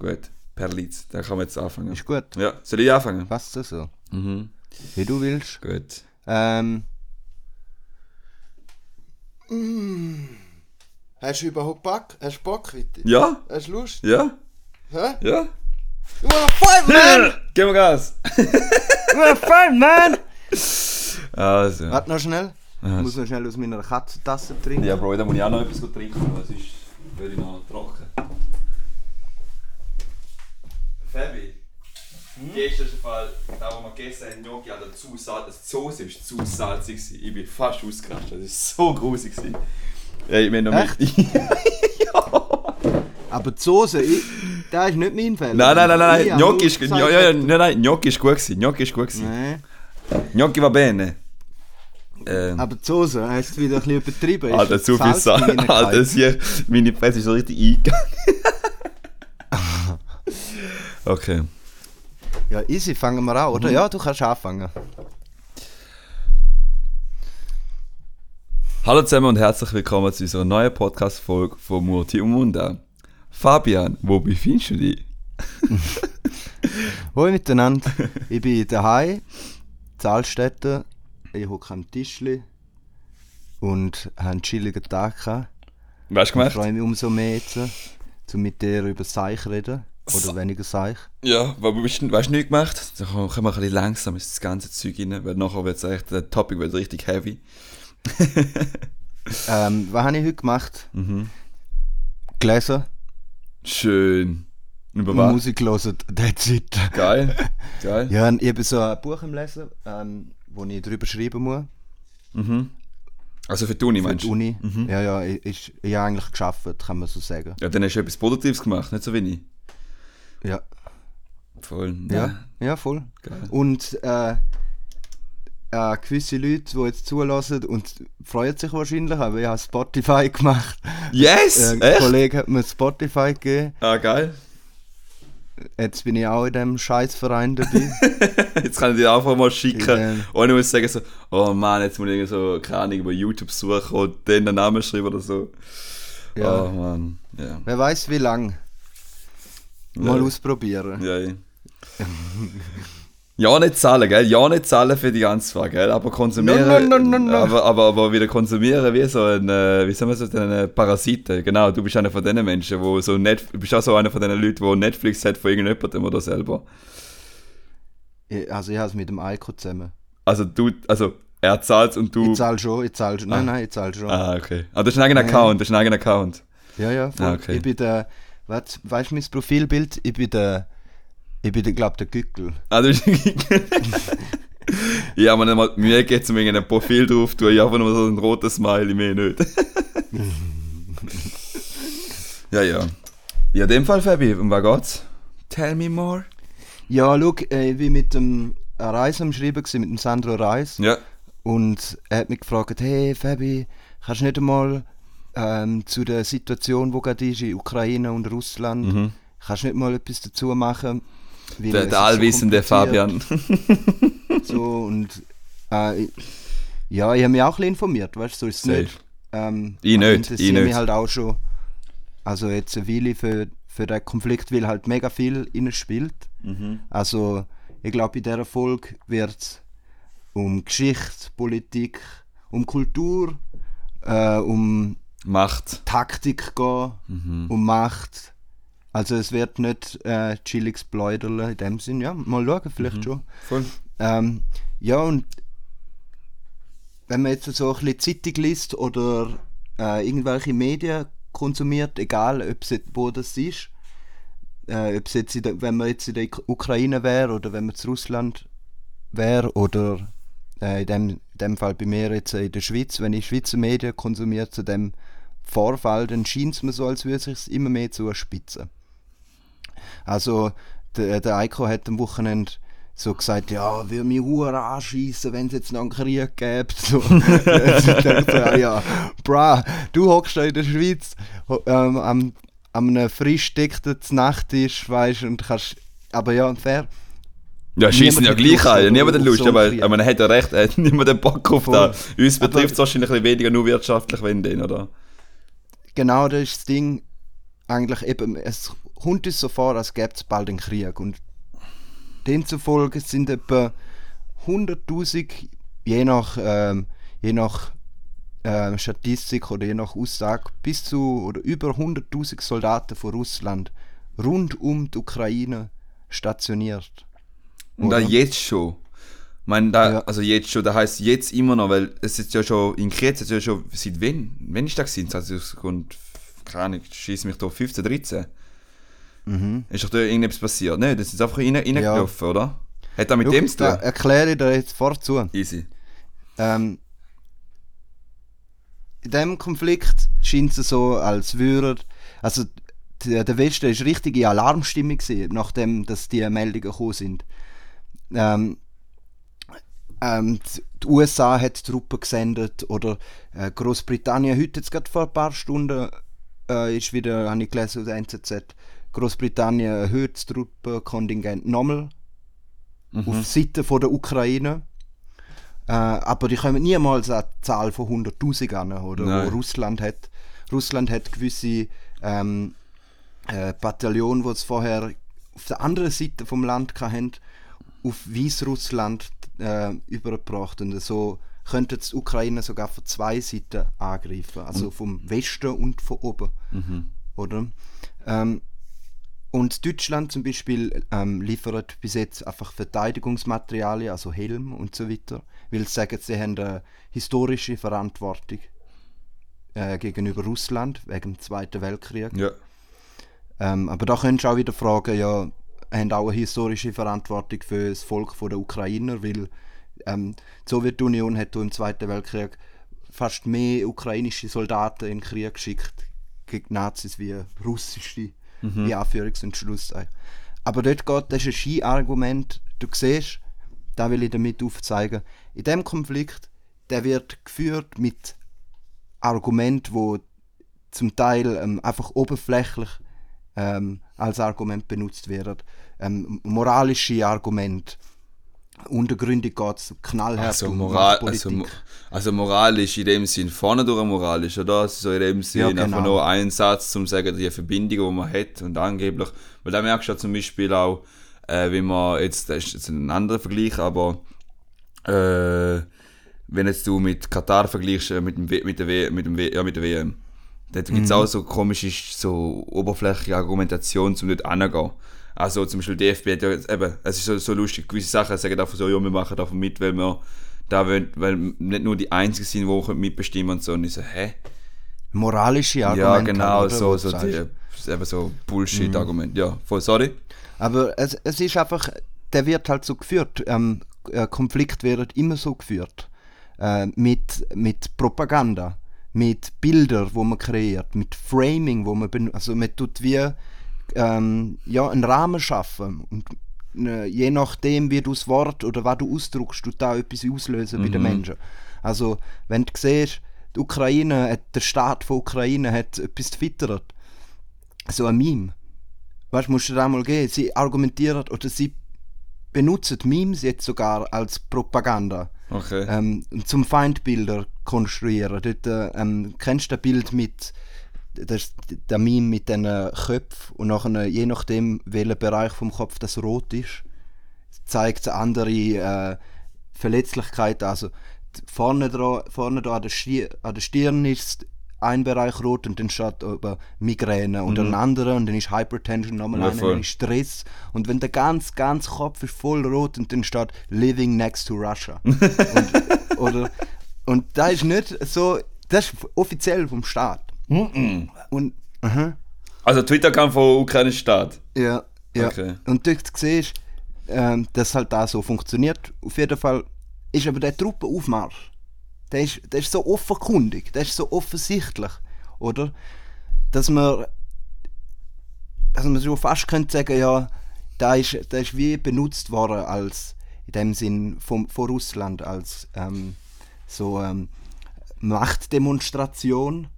Gut, Perliz, da kann man jetzt anfangen. Ist gut. Ja, soll ich anfangen? Passt das so? Mhm. Wie du willst. Gut. Ähm. Mm. Hast du überhaupt Bock? Hast du Bock, Witti? Ja? Hast du Lust? Ja? Hä? Ja? Du hast Fight, man! Gib mir Gas! Du hast Fight, man! Also. Warte noch schnell. Ich Ja, muss noch schnell aus meiner Katzentasse trinken. Ja, Bro, da muss ich auch noch etwas trinken, weil sonst werde ich noch trocken. Fabi, gestern ist der Fall, da wo wir gegessen haben, Gnocchi, Alter, zu salzig, die Soße war zu salzig. gewesen. Ich bin fast ausgerastet, das war so grusig. gewesen. Ey, wir noch Echt? mit... Aber die Soße, ich, das ist nicht mein Fehler. Nein, nein, nein, Ich nein, habe Gnocchi ist... Ja, ja, nein, nein, Gnocchi ist gut gewesen, Gnocchi ist gut gewesen. Nein. Gnocchi war bene. Ähm, Aber die Soße, hast du wieder ein bisschen übertrieben? Alter, zu viel Salz? Alter, meine Fresse ist so richtig eingegangen. Okay. Ja, easy, fangen wir an, oder? Mhm. Ja, du kannst anfangen. Hallo zusammen und herzlich willkommen zu unserer neuen Podcast-Folge von Murti und Munda. Fabian, wo befindest du dich? Hallo miteinander, ich bin daheim, Zahlstätte. Ich hocke am Tischli und habe einen chilligen Tag gehabt. Was du Ich gemacht? freue mich umso mehr jetzt, um mit dir über Seich reden. Oder weniger Seich. Ja, was hast du was hast du nicht gemacht? Dann kommen wir ein bisschen langsam in das ganze Zeug rein, weil nachher wird es echt, der Topic wird richtig heavy. Ähm, was habe ich heute gemacht? Mhm. Gelesen, Schön. Über was? Musik gelesen, that's it. Geil. Geil. Ja, ich habe so ein Buch im Lesen, ähm, wo ich drüber schreiben muss. Mhm. Also für die Uni Für meinst die du? Uni. Mhm. Ja, ja, ich, ich, ich habe eigentlich geschafft, kann man so sagen. Ja, dann hast du etwas Positives gemacht, nicht so wenig. Ja, Voll. ja, ja, voll. Geil. Und äh, äh, gewisse Leute, die jetzt zulassen und freuen sich wahrscheinlich, aber ich habe Spotify gemacht. Yes! Äh, ein Echt? Kollege hat mir Spotify gegeben. Ah, geil. Jetzt bin ich auch in dem Scheißverein dabei. Jetzt kann ich dir einfach mal schicken. Ähm. Und ich muss sagen so, oh Mann, jetzt muss ich irgendwie so, keine Ahnung, über YouTube suchen und dann den Namen schreiben oder so. Ja. Oh Mann, ja. Wer weiß wie lang. Mal Ja. ausprobieren. Ja, ja. ja, nicht zahlen, gell? Ja, nicht zahlen für die ganze Frage, gell? Aber konsumieren. No, no, no. Aber, aber, aber wieder konsumieren wie so ein, äh, wie sagen wir so, ein Parasiten. Genau, du bist einer von den Menschen, wo so Net, du bist auch so einer von den Leuten, wo Netflix hat von irgendjemandem oder selber. Also ich habe es mit dem Eiko zusammen. Also du, also er zahlt und du. Ich zahle schon, ich zahle schon. Nein, nein, ich zahle schon. Ah, okay. Ah, das ist ein eigener Account, das ist ein eigener Account. Ja, ja. Ah, okay. Ich bin der, weißt du mein Profilbild? Ich bin der, ich bin der, glaub der Gückel. Ah, du bist Ja, man, mal, mir geht um irgendein Profil drauf, tue ich einfach nur so ein rotes Smiley, mehr nicht. ja, ja. Ja, in dem Fall, Fabi, um was geht's? Tell me more. Ja, schau, äh, ich bin mit dem Reis am Schreiben, gewesen, mit dem Sandro Reis. Ja. Und er hat mich gefragt, hey Fabi, kannst du nicht einmal ähm, zu der Situation, wo gerade ist, in Ukraine und Russland, Mhm. kannst du nicht mal etwas dazu machen? Der, der so allwissende kompliziert. Fabian. So, und äh, ja, ich habe mich auch ein bisschen informiert, weißt du, so ist es Safe. nicht. Ähm, Ich nicht, ich mich nicht. halt auch schon, also jetzt eine Weile für, für den Konflikt, weil halt mega viel innen spielt. Mhm. Also ich glaube, in dieser Folge wird es um Geschichte, Politik, um Kultur, äh, um Macht. Taktik gehen, Mhm. um Macht. Also es wird nicht äh, chilliges Pläuderle in dem Sinn. Ja, mal schauen, vielleicht Mhm. schon. Voll. Ähm, ja, und wenn man jetzt so ein bisschen Zeitung liest oder äh, irgendwelche Medien konsumiert, egal ob es wo das ist, äh, ob es jetzt in der, wenn man jetzt in der Uk- Ukraine wäre oder wenn man zu Russland wäre oder äh, in, dem, dem Fall bei mir jetzt in der Schweiz, wenn ich Schweizer Medien konsumiere zu dem Vorfall, dann scheint es mir so, als würde es immer mehr zuspitzen. Also der, der Eiko hat am Wochenende so gesagt, ja, würde mich hure anschießen, wenn es jetzt noch einen Krieg gäbe. So. Dachte, ja, bra, du hockst da in der Schweiz ähm, am, am frisch dickten Nachttisch, weißt und kannst, aber ja, fair. Ja, schießen ja gleich an. Niemand hat Lust, aber man hat ja recht, er hat niemand den Bock auf Voll. da. Uns betrifft es wahrscheinlich ein weniger nur wirtschaftlich, wenn den, oder? Genau das ist das Ding. Eigentlich eben, es kommt es so vor, als gäbe es bald einen Krieg. Und demzufolge sind etwa 100.000, je nach, ähm, je nach äh, Statistik oder je nach Aussage, bis zu oder über 100.000 Soldaten von Russland rund um die Ukraine stationiert. Und da Oder? jetzt schon. Ich meine, da, Ja. also jetzt schon, das heißt jetzt immer noch, weil es ist ja schon, in Kreta ist ja schon, seit wann? Wann ist das gewesen? Aus Grund, keine Ahnung, schieß mich da 15, 13. Mhm. Ist doch da irgendetwas passiert? Ne, das ist einfach rein, reingelaufen, oder? Hat das mit Schau, dem zu tun? erkläre ich dir jetzt vorzu. Easy. Ähm, in diesem Konflikt scheint es so, als würde. Also, der Westen war richtige Alarmstimmung, gewesen, nachdem dass die Meldungen gekommen sind. Ähm, ähm, die USA hat Truppen gesendet oder äh, Großbritannien, heute jetzt gerade vor ein paar Stunden äh, ist wieder, habe ich gelesen aus der NZZ, Großbritannien erhöht das Truppenkontingent nochmal auf Seite von der Ukraine. Äh, aber die kommen niemals an die Zahl von 100'000 an, oder? Nein. Wo Russland hat. Russland hat gewisse ähm, äh, Bataillone, die es vorher auf der anderen Seite vom Land hatten, auf Weißrussland äh, übergebracht. Und so könnte die Ukraine sogar von zwei Seiten angreifen. Also vom Westen und von oben. Oder? Ähm, und Deutschland zum Beispiel ähm, liefert bis jetzt einfach Verteidigungsmaterialien, also Helm und so weiter, weil sie sagen, sie haben eine historische Verantwortung äh, gegenüber Russland wegen dem Zweiten Weltkrieg. Ja. Ähm, aber da könntest du auch wieder fragen, ja, haben auch eine historische Verantwortung für das Volk der Ukrainer, weil ähm, die Sowjetunion hat im Zweiten Weltkrieg fast mehr ukrainische Soldaten in den Krieg geschickt gegen die Nazis wie russische, in Anführungs- und Schlusszeichen. Aber dort geht, das ist ein Ski-Argument, du siehst, da will ich damit aufzeigen, in dem Konflikt, der wird geführt mit Argumenten, wo zum Teil ähm, einfach oberflächlich ähm, als Argument benutzt werden. Ähm, moralische Argumente. Untergründig geht es knallhart Also, um Moral, also, also moralisch in dem Sinn, vorne durch moralisch, oder? Also so in dem Sinn Ja, einfach genau. nur ein Satz, um zu sagen, die Verbindung, die man hat und angeblich, weil da merkst du ja zum Beispiel auch, äh, wie man jetzt, das ist jetzt ein anderer Vergleich, aber äh, wenn jetzt du mit Katar vergleichst, äh, mit dem, w mit der, w mit dem w ja, mit der WM, da gibt es auch so komische, so oberflächliche Argumentationen, um dort anzugehen. Also zum Beispiel die DFB hat ja eben, es ist so, so lustig, gewisse Sachen sagen einfach so, ja, wir machen davon mit, weil wir da wollen, weil nicht nur die Einzigen sind, die mitbestimmen und so. Und ich so, hä? Moralische Argumente. Ja, genau, oder, so, so die, sagst. eben so Bullshit-Argument. Ja, voll sorry. Aber es, es ist einfach, der wird halt so geführt. Ähm, äh, Konflikt wird immer so geführt. Äh, mit, mit Propaganda, mit Bildern, wo man kreiert, mit Framing, wo man benutzt. Also man tut wie ähm, ja, einen Rahmen schaffen. Und äh, je nachdem, wie du das Wort oder was du ausdruckst, tut da etwas auslösen bei den Menschen. Also, wenn du siehst, die Ukraine, der Staat von Ukraine hat etwas getwittert, so ein Meme. Weißt du, musst du dir einmal geben. Sie argumentieren oder sie benutzen Memes jetzt sogar als Propaganda. Okay. Ähm, zum Feindbilder konstruieren. Dort, äh, ähm, kennst du das Bild mit das, der Meme mit den Köpfen und nachher, je nachdem, welcher Bereich vom Kopf das rot ist, zeigt es eine andere äh, Verletzlichkeit. Also vorne, dran, vorne da an der, Stirn, an der Stirn ist ein Bereich rot und dann steht über Migräne und ein anderer und dann ist Hypertension nochmal Ja, einer, dann ist Stress und wenn der ganz, ganz Kopf ist voll rot und dann steht Living next to Russia. und, oder, und da ist nicht so, das ist offiziell vom Staat. Und, aha, Also Twitter-Account vom ukrainischen Staat. ja, ja. Okay. Und dort siehst du, ähm, dass halt da so funktioniert. Auf jeden Fall ist aber der Truppenaufmarsch, der ist, der ist so offenkundig, der ist so offensichtlich, oder? Dass man, dass man schon fast könnte sagen, ja, da ist, der ist wie benutzt worden als, in dem Sinn vom, von Russland, als ähm, so ähm, Machtdemonstration.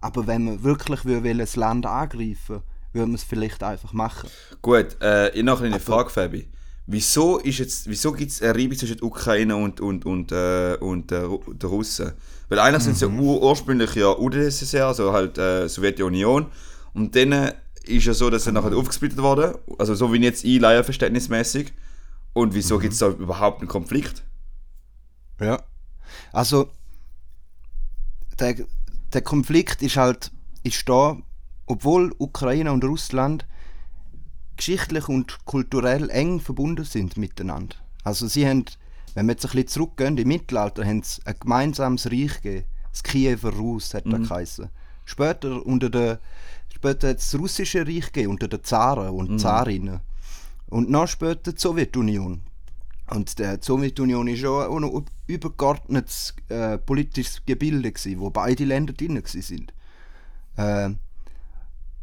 Aber wenn man wirklich will, will das Land angreifen würde man es vielleicht einfach machen. Gut, äh, ich noch eine Frage, Fabi. Wieso, ist jetzt, wieso gibt es eine Reibung zwischen der Ukraine und, und, und, äh, und äh, der Russen? Weil einer sind ja ur ursprünglich ja UdSSR, also halt äh, Sowjetunion. Und dann ist ja so, dass er nachher aufgesplittet wurde. Also so wie jetzt ich, verständnismäßig. Und wieso Mhm. gibt es da überhaupt einen Konflikt? Ja. Also, der, der Konflikt ist halt, ist da, obwohl Ukraine und Russland geschichtlich und kulturell eng verbunden sind miteinander. Also sie haben, wenn wir jetzt ein bisschen zurückgehen, im Mittelalter haben sie ein gemeinsames Reich gegeben. Das Kiewer Rus hat mhm. geheißen. Später unter der später hat es das russische Reich gegeben, unter den Zaren und Zarinnen. Und noch später die Sowjetunion. Und die Sowjetunion war ja auch ein übergeordnetes äh, politisches Gebilde, gewesen, wo beide Länder drin waren. Äh,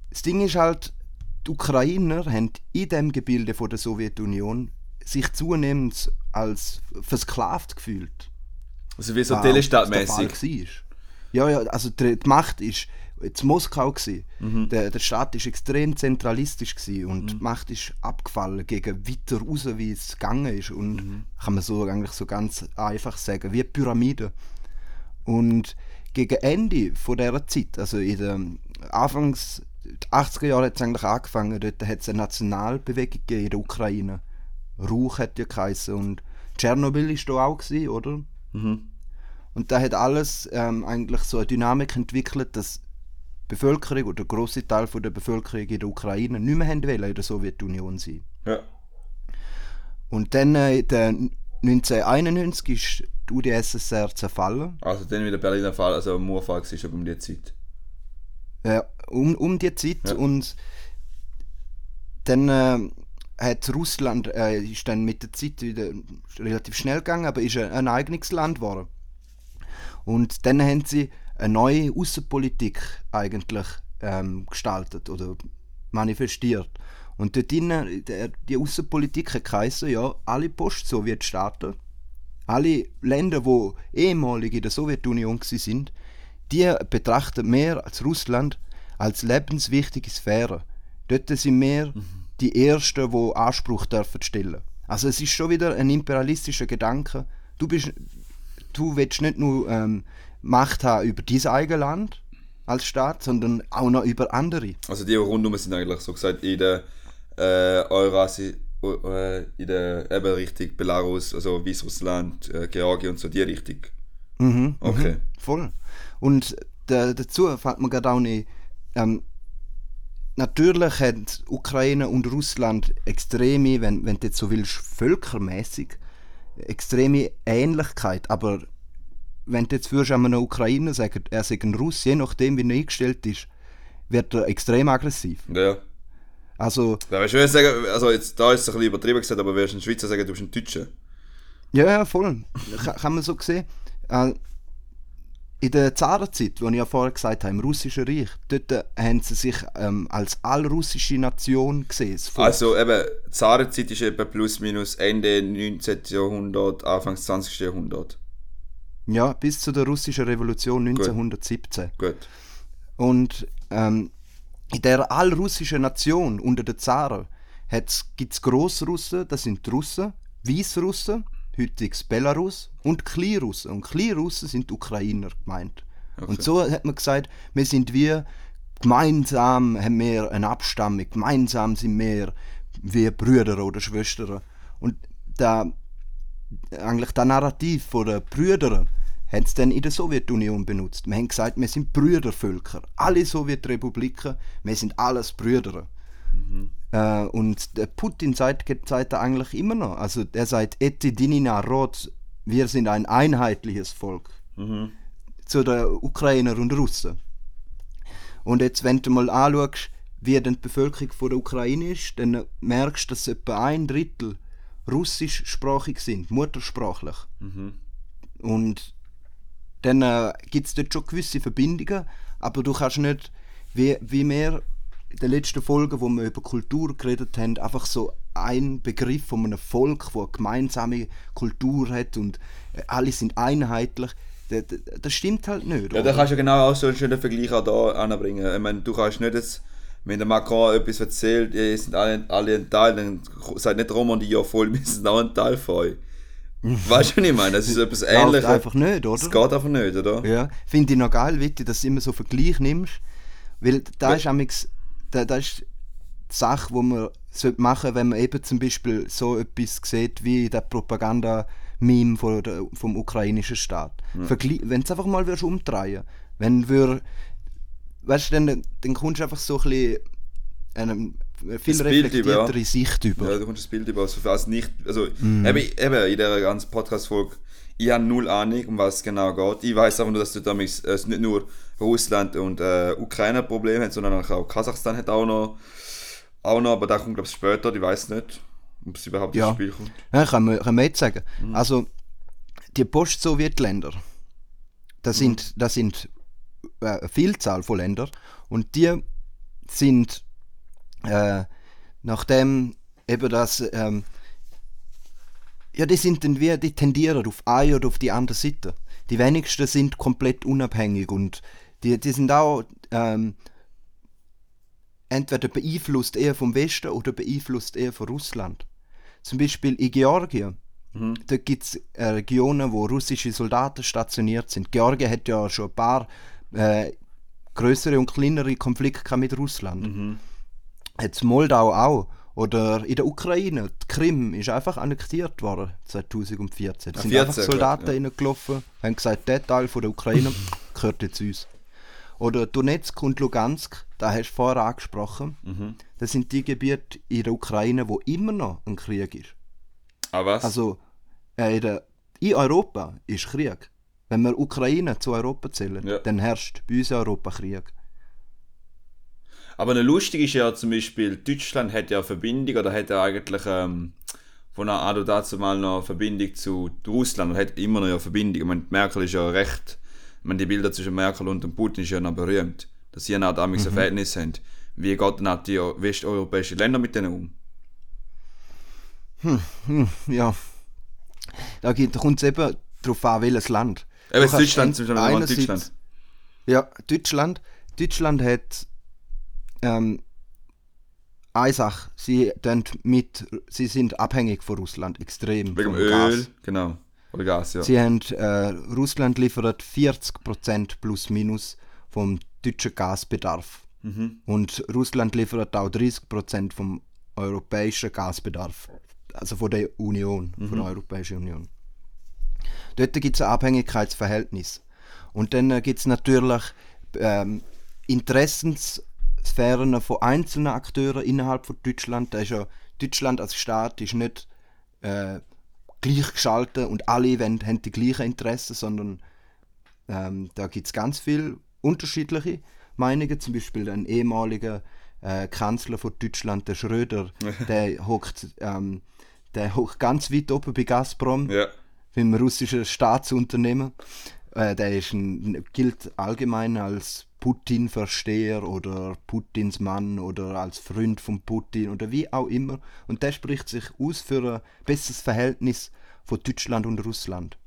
das Ding ist halt, die Ukrainer haben in dem Gebilde von der Sowjetunion sich zunehmend als versklavt gefühlt. Also wie so der Telestadt-mäßig. Ja, ja, also die, die Macht ist jetzt Moskau gsi. Mhm. Der, der Staat ist extrem zentralistisch gsi und die Macht ist abgefallen gegen weiter raus, wie es gegangen ist und Mhm. kann man so eigentlich so ganz einfach sagen, wie Pyramide. Und gegen Ende von dieser Zeit, also in den Anfangs die 80er Jahre hat es eigentlich angefangen, dort hat es eine Nationalbewegung in der Ukraine. Rauch hat ja geheißen und Tschernobyl ist da auch gewesen, oder? Mhm. Und da hat alles ähm, eigentlich so eine Dynamik entwickelt, dass Bevölkerung oder der grosse Teil von der Bevölkerung in der Ukraine nicht mehr wollen in der Sowjetunion sein. Ja. Und dann äh, in den 1991 ist die UdSSR zerfallen. Also dann wieder Berliner Fall, also Murfall war schon um die Zeit. Ja, um, um die Zeit Ja. und dann äh, hat Russland äh, ist dann mit der Zeit wieder relativ schnell gegangen, aber ist ein, ein eigenes Land geworden. Und dann haben sie eine neue Außenpolitik eigentlich ähm, gestaltet oder manifestiert. Und dort drinnen, der- die Außenpolitik hat geheißen, ja, alle Post-Sowjetstaaten, alle Länder, die ehemalig in der Sowjetunion sind, die betrachten mehr als Russland als lebenswichtige Sphäre. Dort sind wir die Ersten, die Anspruch dürfen stellen. Also es ist schon wieder ein imperialistischer Gedanke. Du bist, du willst nicht nur ähm, Macht haben über dein eigenes Land als Staat, sondern auch noch über andere. Also die rundum sind eigentlich so gesagt in der äh, Eurasi, äh, in der eben Richtung Belarus, also Weißrussland, äh, Georgien und so die Richtung. Mhm, Okay. mhm, voll. Und da, dazu fällt mir gerade auch nicht. Ähm, natürlich haben Ukraine und Russland extreme, wenn, wenn du jetzt so willst, völkermäßig extreme Ähnlichkeit. Aber wenn du jetzt würdest einem Ukrainer sagen, er sei ein Russ, je nachdem, wie er eingestellt ist, wird er extrem aggressiv. Ja. Also, Da willst du sagen, also jetzt, da ist es ein bisschen übertrieben gesagt, aber wirst du ein Schweizer sagen, du bist ein Deutscher. Ja, ja, voll. Ka- Kann man so sehen. Äh, in der Zarenzeit, wie ich ja vorher gesagt habe, im Russischen Reich, dort äh, haben sie sich ähm, als allrussische Nation gesehen. Also eben, die Zarenzeit ist etwa plus minus Ende 19. Jahrhundert, Anfangs 20. Jahrhundert. Ja, bis zu der russischen Revolution 1917. Gut. Und ähm, in der allrussischen Nation unter den Zaren gibt es Grossrussen, das sind die Russen, Weißrussen, heutiges Belarus und Kleinrussen. Und Kleinrussen sind Ukrainer gemeint. Und so hat man gesagt, wir sind wir, gemeinsam haben wir eine Abstammung, gemeinsam sind wir wie Brüder oder Schwestern. Und da, eigentlich das Narrativ von den Brüdern haben sie dann in der Sowjetunion benutzt. Wir haben gesagt, wir sind Brüdervölker. Alle Sowjetrepubliken, wir sind alles Brüder. Äh, und der Putin sagt, sagt er eigentlich immer noch. Also er sagt, Eti dini narod, wir sind ein einheitliches Volk. Zu den Ukrainer und Russen. Und jetzt, wenn du mal anschaust, wie denn die Bevölkerung von der Ukraine ist, dann merkst du, dass etwa ein Drittel russischsprachig sind, muttersprachlich. Und dann äh, gibt es dort schon gewisse Verbindungen, aber du kannst nicht, wie, wie wir in den letzten Folgen, wo wir über Kultur geredet haben, einfach so ein Begriff von einem Volk, das eine gemeinsame Kultur hat und äh, alle sind einheitlich. Das, das, stimmt halt nicht. Ja, da kannst du genau auch so einen schönen Vergleich auch da anbringen. Ich meine, du kannst nicht jetzt, wenn der Macron etwas erzählt, ihr sind alle, alle ein Teil, dann sagt nicht Romandie ja voll, wir sind auch ein Teil von euch. Weißt du, was ich meine? Das ist etwas ähnliches. einfach nicht, oder? Das geht einfach nicht, oder? Ja, finde ich noch geil, Witti, dass du immer so Vergleich nimmst. Weil da ist, amix, da, da ist Sache, die man sollte machen wenn man eben zum Beispiel so etwas sieht wie der Propaganda-Meme von der- vom ukrainischen Staat. Vergli- Wenn du es einfach mal würdest umdrehen wenn wir, weißt du, dann, dann kommst du einfach so ein bisschen eine viel reflektiertere über, Sicht über. Ja, du kommst das Bild über, also was nicht, also Mhm. eben, eben in dieser ganzen Podcast-Folge, ich habe null Ahnung, um was es genau geht. Ich weiß einfach nur, dass du damit äh, es nicht nur Russland und äh, Ukraine ein Problem hat, sondern auch Kasachstan hat auch noch, auch noch, aber da kommt glaube ich später, ich weiß nicht, ob es überhaupt Ja. ins Spiel kommt. Ja, kann man, kann man jetzt sagen. Also, die Post-Sowjet-Länder, das sind, das sind äh, eine Vielzahl von Ländern und die sind, äh, nachdem eben das, ähm, ja, die sind dann wie, die tendieren auf eine oder auf die andere Seite. Die wenigsten sind komplett unabhängig und die, die sind auch ähm, entweder beeinflusst eher vom Westen oder beeinflusst eher von Russland. Zum Beispiel in Georgien. Da gibt es Regionen, wo russische Soldaten stationiert sind. Georgien hat ja schon ein paar äh, größere und kleinere Konflikte mit Russland. Hat Moldau auch. Oder in der Ukraine, die Krim ist einfach annektiert worden 2014. Da Ah, sind 14, einfach Soldaten ja. reingelaufen, haben gesagt, der Teil von der Ukraine gehört jetzt uns. Oder Donetsk und Lugansk, da hast du vorher angesprochen. Mhm. Das sind die Gebiete in der Ukraine, wo immer noch ein Krieg ist. Aber was? Also äh, in, der, in Europa ist Krieg. Wenn wir Ukraine zu Europa zählen, Ja. dann herrscht bei uns in Europa Krieg. Aber eine lustig ist ja zum Beispiel, Deutschland hat ja eine Verbindung oder hat ja eigentlich ähm, von einer Ado dazu mal noch eine Verbindung zu Russland und hat immer noch eine Verbindung. Ich meine, Merkel ist ja recht, ich meine, die Bilder zwischen Merkel und Putin ist ja noch berühmt, dass sie ja auch damals ein Verhältnis haben. Wie geht denn die westeuropäischen Länder mit denen um? Hm, ja. Da, geht- da kommt es eben darauf an, welches Land. Eben Deutschland, zum Beispiel Deutschland. Ja, Deutschland. Deutschland hat ähm, eine Sache. Sie, mit, sie sind abhängig von Russland, extrem. Wegen Öl, Gas. genau. Oder Gas, ja. Sie haben, äh, Russland liefert 40% plus minus vom deutschen Gasbedarf. Mhm. Und Russland liefert auch 30% vom europäischen Gasbedarf. Also von der Union, von der Europäischen Union. Dort gibt es ein Abhängigkeitsverhältnis. Und dann gibt es natürlich ähm, Interessenssphären von einzelnen Akteuren innerhalb von Deutschland. Da ist ja, Deutschland als Staat ist nicht äh, gleichgeschaltet und alle wollen, haben die gleichen Interessen, sondern ähm, da gibt es ganz viele unterschiedliche Meinungen. Zum Beispiel ein ehemaliger äh, Kanzler von Deutschland, der Schröder, der hockt ähm, der hockt ganz weit oben bei Gazprom Ja. beim russischen Staatsunternehmen. Äh, der ist ein, gilt allgemein als Putin-Versteher oder Putins Mann oder als Freund von Putin oder wie auch immer. Und der spricht sich aus für ein besseres Verhältnis von Deutschland und Russland.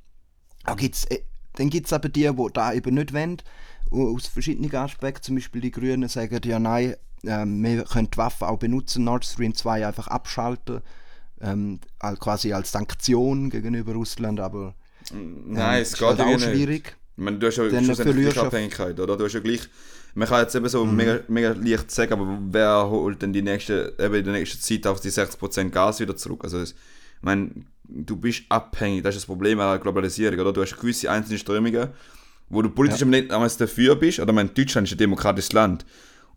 Auch gibt's, äh, dann gibt es aber die, die da eben nicht wollen, aus verschiedenen Aspekten. Zum Beispiel die Grünen sagen, ja nein, ähm, wir können die Waffen auch benutzen, Nord Stream 2 einfach abschalten, ähm, quasi als Sanktion gegenüber Russland, aber Nein, ähm, es ist geht halt auch schwierig. Ich meine, du hast ja Dann schlussendlich gleich Abhängigkeit, oder? Du hast ja gleich, man kann jetzt eben so Mhm. mega, mega leicht sagen, aber wer holt denn die nächste, eben in der nächsten Zeit auf die 60% Gas wieder zurück? Also, ich meine, du bist abhängig, das ist das Problem an der Globalisierung, oder? Du hast gewisse einzelne Strömungen, wo du politisch nicht damals dafür bist, oder ich meine, Deutschland ist ein demokratisches Land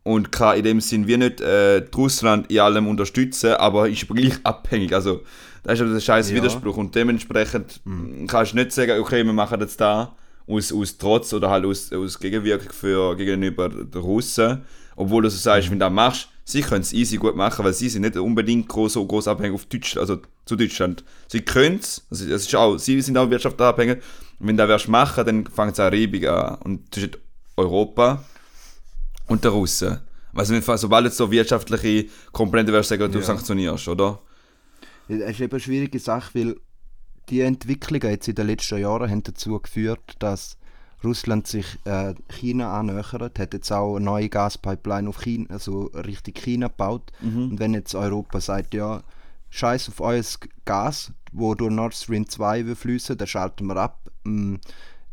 und kann in dem Sinn wir nicht äh, Russland in allem unterstützen, aber ist aber gleich abhängig. Also, das ist ja der scheiß Ja. Widerspruch und dementsprechend kannst du nicht sagen, okay, wir machen jetzt da aus, aus Trotz oder halt aus, aus Gegenwirkung für, gegenüber den Russen, obwohl du so sagst, wenn du das machst, sie können es easy gut machen, weil sie sind nicht unbedingt groß, so groß abhängig auf Deutschland, also zu Deutschland. Sie können es, also das ist auch, sie sind auch wirtschaftlich abhängig und wenn du das wirst machen, dann fängt es an Reibung an und zwischen Europa und der Russen. Also sobald jetzt so wirtschaftliche Komponente wirst, sagen, du Ja. sanktionierst, oder? Das ist eben eine schwierige Sache, weil die Entwicklungen jetzt in den letzten Jahren haben dazu geführt, dass Russland sich äh, China annähert, hat jetzt auch eine neue Gaspipeline auf China, also Richtung China gebaut. Und wenn jetzt Europa sagt, ja, scheiß auf euer Gas, wo durch Nord Stream 2 will fließen, dann schalten wir ab. Mm,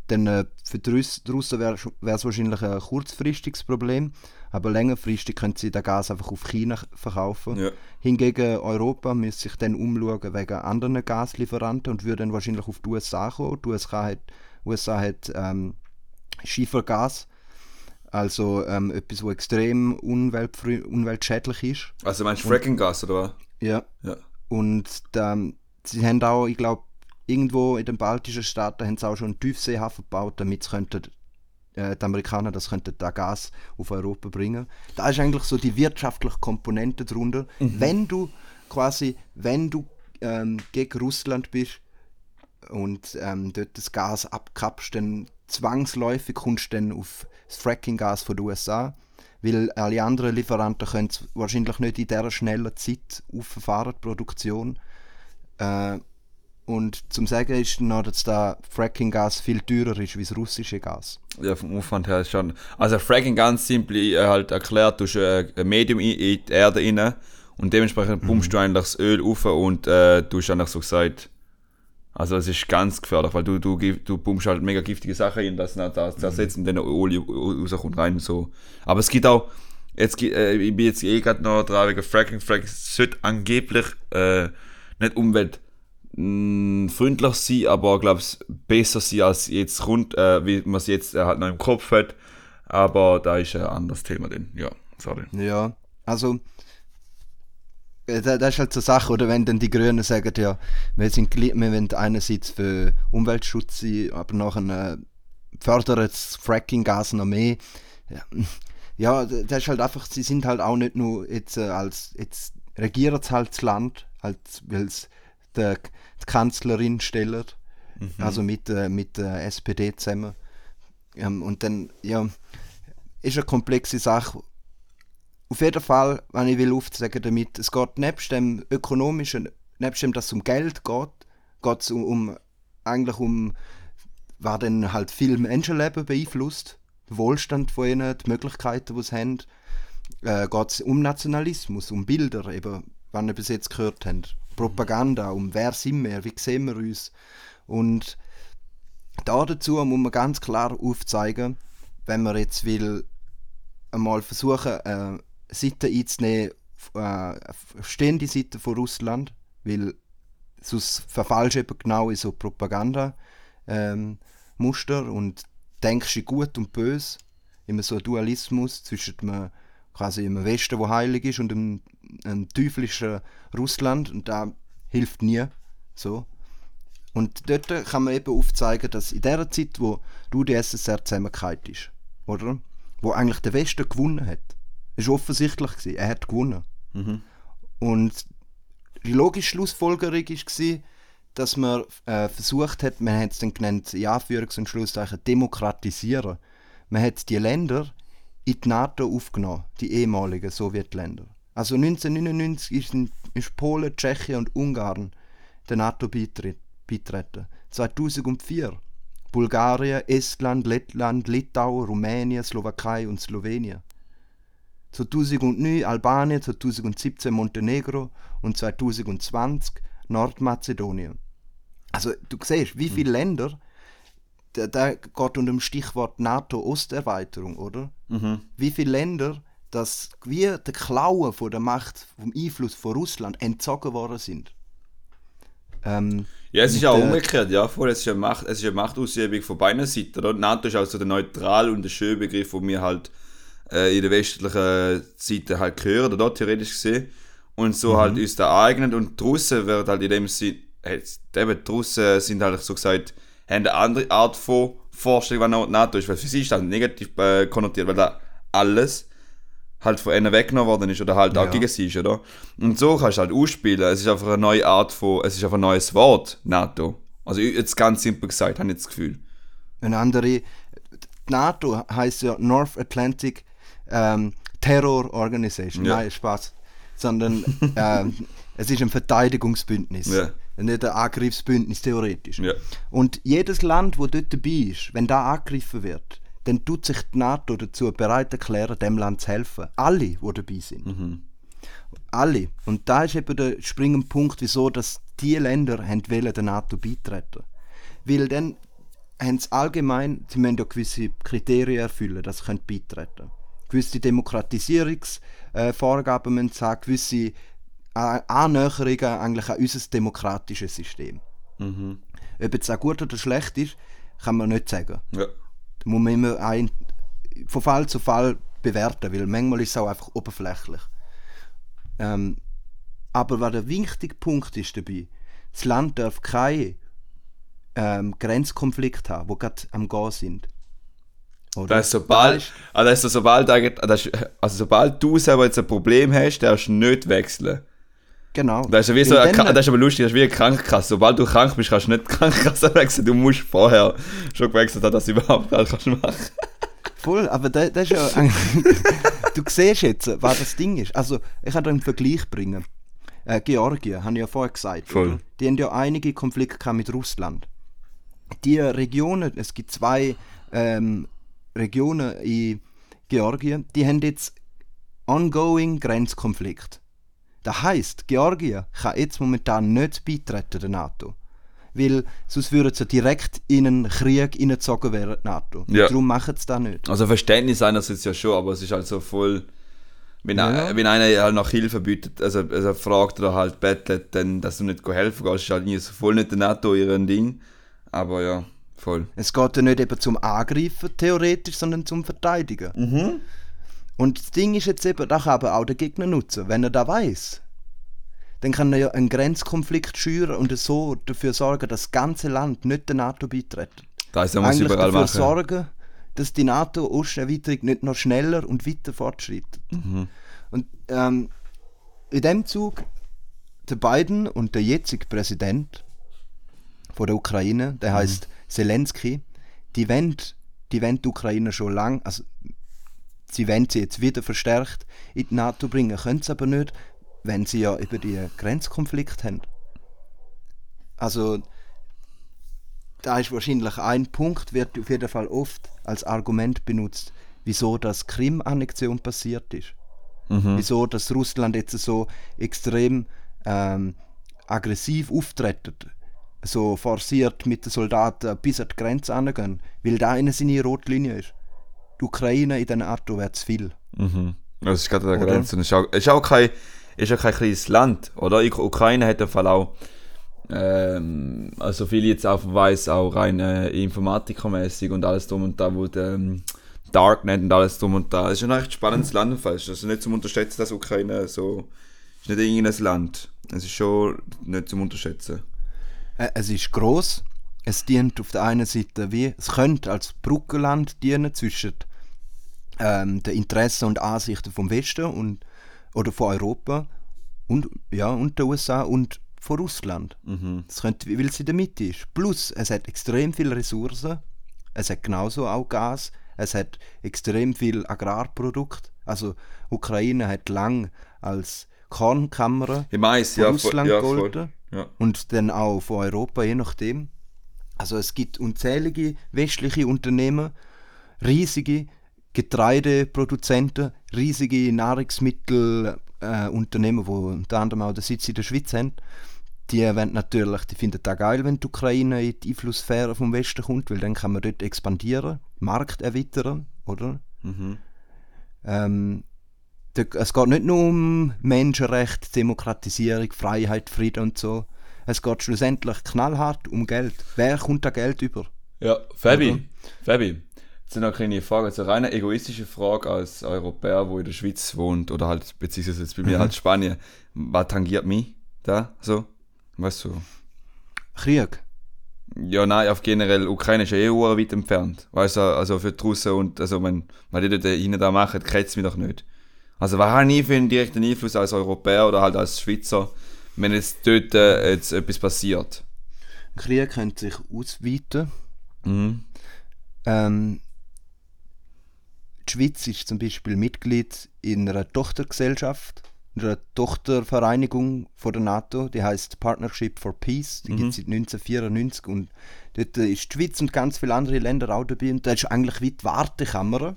Dann äh, für die Russen wäre es wahrscheinlich ein kurzfristiges Problem. Aber längerfristig können sie das Gas einfach auf China verkaufen. Ja. Hingegen Europa müsste sich dann umschauen wegen anderen Gaslieferanten und würde dann wahrscheinlich auf die USA kommen. Die USA hat, USA hat ähm, Schiefergas, also ähm, etwas, was extrem umweltfrü- umweltschädlich ist. Also meinst du Fracking-Gas, oder was? Ja. Ja. Und ähm, sie haben auch, ich glaube, irgendwo in den baltischen Staaten haben sie auch schon einen Tiefseehafen gebaut, damit sie könnten, äh, die Amerikaner das könnten da Gas auf Europa bringen. Da ist eigentlich so die wirtschaftliche Komponente drunter. Wenn du quasi, wenn du ähm, gegen Russland bist und ähm, dort das Gas abkappst, dann zwangsläufig kommst du dann auf das Fracking-Gas von den USA, weil alle anderen Lieferanten können es wahrscheinlich nicht in dieser schnellen Zeit auffahren, die Produktion. Äh, und zum Sagen ist noch, dass das Fracking-Gas viel teurer ist wie das russische Gas. Ja, vom Aufwand her schon. Also Fracking ganz simpel äh, halt erklärt, du hast äh, ein Medium in, die Erde rein und dementsprechend pumpst du eigentlich das Öl rauf und äh, du hast eigentlich so gesagt, also es ist ganz gefährlich, weil du, du, du pumpst halt mega giftige Sachen in, das das, das zersetzt und dann Öl rauskommt rein und so. Aber es gibt auch, jetzt, äh, ich bin jetzt eh gerade noch dran wegen Fracking, Fracking sollte angeblich äh, nicht umweltfreundlich sein, aber ich glaube besser sein als jetzt rund, äh, wie man es jetzt äh, halt noch im Kopf hat. Aber da ist ein anderes Thema drin. Ja, sorry. Ja, also äh, da- das ist halt so Sache, oder wenn dann die Grünen sagen, ja, wir, sind, wir wollen einerseits für Umweltschutz sein, aber nachher äh, fördern das Fracking-Gas noch mehr. Ja, ja, das ist halt einfach, sie sind halt auch nicht nur jetzt äh, als, jetzt regieren sie halt das Land, halt, weil es der, die Kanzlerin stellt, also mit, äh, mit der SPD zusammen. Ähm, und dann, ja, ist eine komplexe Sache, auf jeden Fall, wenn ich will aufzeigen damit, es geht nebst dem ökonomischen, nebst dem, dass es um Geld geht, geht es um, um eigentlich um, was dann halt viel Menschenleben beeinflusst, den Wohlstand von ihnen, die Möglichkeiten, die sie haben, äh, geht es um Nationalismus, um Bilder, eben, was ihr bis jetzt gehört habt. Propaganda, um wer sind wir, wie sehen wir uns. Und da dazu muss man ganz klar aufzeigen, wenn man jetzt will, einmal versuchen, äh, Seite einzunehmen, äh, stehende Seite von Russland, weil sonst verfallst du eben genau in so Propaganda ähm, und denkst in gut und böse, immer so ein Dualismus zwischen dem, quasi dem Westen, wo heilig ist, und dem, dem teuflischen Russland und da hilft nie so. Und dort kann man eben aufzeigen, dass in der Zeit, wo du die SSR zusammengehalten ist, oder? Wo eigentlich der Westen gewonnen hat. Es war offensichtlich, gewesen, er hat gewonnen. Und die logische Schlussfolgerung war, dass man äh, versucht hat, man hat es dann genannt, in Anführungs- und Schlusszeichen, demokratisieren. Man hat die Länder in die NATO aufgenommen, die ehemaligen Sowjetländer. Also 1999 ist, Polen, Tschechien und Ungarn der NATO beitreten. 2004 Bulgarien, Estland, Lettland, Litauen, Rumänien, Slowakei und Slowenien. 2009 Albanien, 2017 Montenegro und 2020 Nordmazedonien. Also du siehst, wie viele Länder, da, da geht unter dem Stichwort NATO-Osterweiterung, oder? Wie viele Länder, dass wie der Klauen von der Macht, vom Einfluss von Russland entzogen worden sind. Ähm, Ja, es ist auch umgekehrt, ja. Voll, es ist eine, Macht, es ist eine Machtausübung von beiden Seiten. Oder? NATO ist auch so der neutrale und der schöne Begriff, den wir halt äh, in der westlichen Seite halt hören, oder theoretisch gesehen. Und so halt uns da eignen. Und die Russen werden halt in dem Sinn, äh, eben, die Russen sind halt so gesagt, haben eine andere Art von Vorstellung, was NATO ist. Weil für sie ist das negativ äh, konnotiert, weil da alles halt von ihnen weggenommen worden ist oder halt auch Ja. gegen sie ist, oder? Und so kannst du halt ausspielen. Es ist einfach eine neue Art von, es ist einfach ein neues Wort, NATO. Also jetzt ganz simpel gesagt, habe ich das Gefühl. eine andere. Die NATO heißt ja North Atlantic ähm, Terror Organization. Ja. Nein, Spaß. Sondern ähm, es ist ein Verteidigungsbündnis. Ja. Nicht ein Angriffsbündnis, theoretisch. Ja. Und jedes Land, wo dort dabei ist, wenn da angegriffen wird, dann tut sich die NATO dazu bereit erklären, dem Land zu helfen. Alle, die dabei sind. Alle. Und da ist eben der springende Punkt, wieso dass die Länder haben wollen, der NATO beitreten. Weil dann haben sie allgemein, sie müssen ja gewisse Kriterien erfüllen, dass sie können beitreten gewisse Demokratisierungsvorgaben müssen haben, gewisse äh, Annäherungen eigentlich an unser demokratisches System. Mhm. Ob jetzt auch gut oder schlecht ist, kann man nicht sagen. Ja. Muss man immer ein, von Fall zu Fall bewerten, weil manchmal ist es auch einfach oberflächlich. Ähm, aber was der wichtige Punkt ist dabei, das Land darf keinen ähm, Grenzkonflikt haben, wo gerade am Gehen sind. Oder? Das ist sobald, also sobald, das ist- also sobald du selber jetzt ein Problem hast, darfst du nicht wechseln. Genau. Das ist, ja wie so Kra- das ist aber lustig, das ist wie eine Krankenkasse. Sobald du krank bist, kannst du nicht die Krankenkasse wechseln. Du musst vorher schon gewechselt haben, dass du überhaupt alles kannst machen Voll, aber das, das ist ja. du siehst jetzt, was das Ding ist. Also, ich kann dir einen Vergleich bringen. Äh, Georgien, habe ich ja vorher gesagt. Voll. Die haben ja einige Konflikte mit Russland. Die Regionen, es gibt zwei ähm, Regionen in Georgien, die haben jetzt ongoing Grenzkonflikt. Das heißt, Georgien kann jetzt momentan nicht beitreten der NATO. Weil sonst würden sie direkt in einen Krieg hineingezogen werden, die NATO. Ja. Darum machen sie das nicht. Also Verständnis einerseits ja schon, aber es ist halt so voll... Wenn, Ja. ein, wenn einer halt nach Hilfe bietet, also, also fragt oder halt bettelt, dann, dass du nicht helfen kannst, ist halt nie so voll nicht der NATO ihren Ding. Aber ja, voll. Es geht ja nicht eben zum Angreifen theoretisch, sondern zum Verteidigen. Und das Ding ist jetzt eben, das kann aber auch der Gegner nutzen. Wenn er da weiß, dann kann er ja einen Grenzkonflikt schüren und so dafür sorgen, dass das ganze Land nicht der NATO beitritt. Da ist ja muss Eigentlich überall dafür machen. sorgen, dass die NATO-Osterweiterung nicht noch schneller und weiter fortschreitet. Mhm. Und ähm, in dem Zug, der Biden und der jetzige Präsident von der Ukraine, der heißt Zelensky, die wollen, die wollen die Ukraine schon lang, also sie wollen sie jetzt wieder verstärkt in die NATO bringen, können sie aber nicht, wenn sie ja über die Grenzkonflikt haben. Also da ist wahrscheinlich ein Punkt, wird auf jeden Fall oft als Argument benutzt, wieso das Krim-Annexion passiert ist. Mhm. Wieso dass Russland jetzt so extrem ähm, aggressiv auftritt, so forciert mit den Soldaten bis an die Grenze angehen, weil da eine seine Rotlinie ist. Die Ukraine in der NATO wäre zu viel. Mhm. Das ist gerade der Oder? Grenze. Es ist auch, ist auch kein, ist ja kein kleines Land, oder? Die Ukraine hat im Fall auch, ähm, also viel jetzt auch weiß, auch rein äh, informatikermäßig und alles drum und da, wo der ähm, Darknet und alles drum und da. Es ist ein echt spannendes Land im Fall. Es ist also nicht zum Unterschätzen, dass Ukraine so, ist nicht irgendein Land. Es ist schon nicht zum Unterschätzen. Es ist groß. Es dient auf der einen Seite wie, es könnte als Brückenland dienen zwischen ähm, den Interessen und Ansichten vom Westen und, oder von Europa und, ja, und den USA und von Russland. Mhm. Das könnte, weil es in der Mitte ist. Plus, es hat extrem viele Ressourcen. Es hat genauso auch Gas. Es hat extrem viel Agrarprodukt. Also, Ukraine hat lang als Kornkammer Ich weiß, von ja, voll, Russland ja, voll. gegolten Ja. und dann auch von Europa, je nachdem. Also es gibt unzählige westliche Unternehmen, riesige Getreideproduzenten, riesige Nahrungsmittelunternehmen, äh, die unter anderem auch den Sitz in der Schweiz haben. Die wollen natürlich, die finden das geil, wenn die Ukraine in die Einflusssphäre vom Westen kommt, weil dann kann man dort expandieren, Markt erweitern, oder? Mhm. Ähm, es geht nicht nur um Menschenrechte, Demokratisierung, Freiheit, Frieden und so. Es geht schlussendlich knallhart um Geld. Wer kommt da Geld über? Ja, Fabi, Oder? Fabi, jetzt noch eine kleine Frage, also eine reine egoistische Frage als Europäer, wo in der Schweiz wohnt oder halt, beziehungsweise jetzt bei mir halt Spanien, was tangiert mich da so? Weißt du? Krieg. Ja, nein, auf generell, Ukraine ist ja eh weit entfernt. Weißt du, also für die Russen und, also wenn, wenn die dort hinten da machen, kratzt mich doch nicht. Also was habe ich für einen direkten Einfluss als Europäer oder halt als Schweizer, wenn jetzt dort äh, jetzt etwas passiert? Krieg könnte sich ausweiten. Mhm. Ähm, die Schweiz ist zum Beispiel Mitglied in einer Tochtergesellschaft, in einer Tochtervereinigung von der NATO, die heißt Partnership for Peace, die gibt es seit 1994 und dort ist die Schweiz und ganz viele andere Länder auch dabei und das ist eigentlich wie die Wartekammer,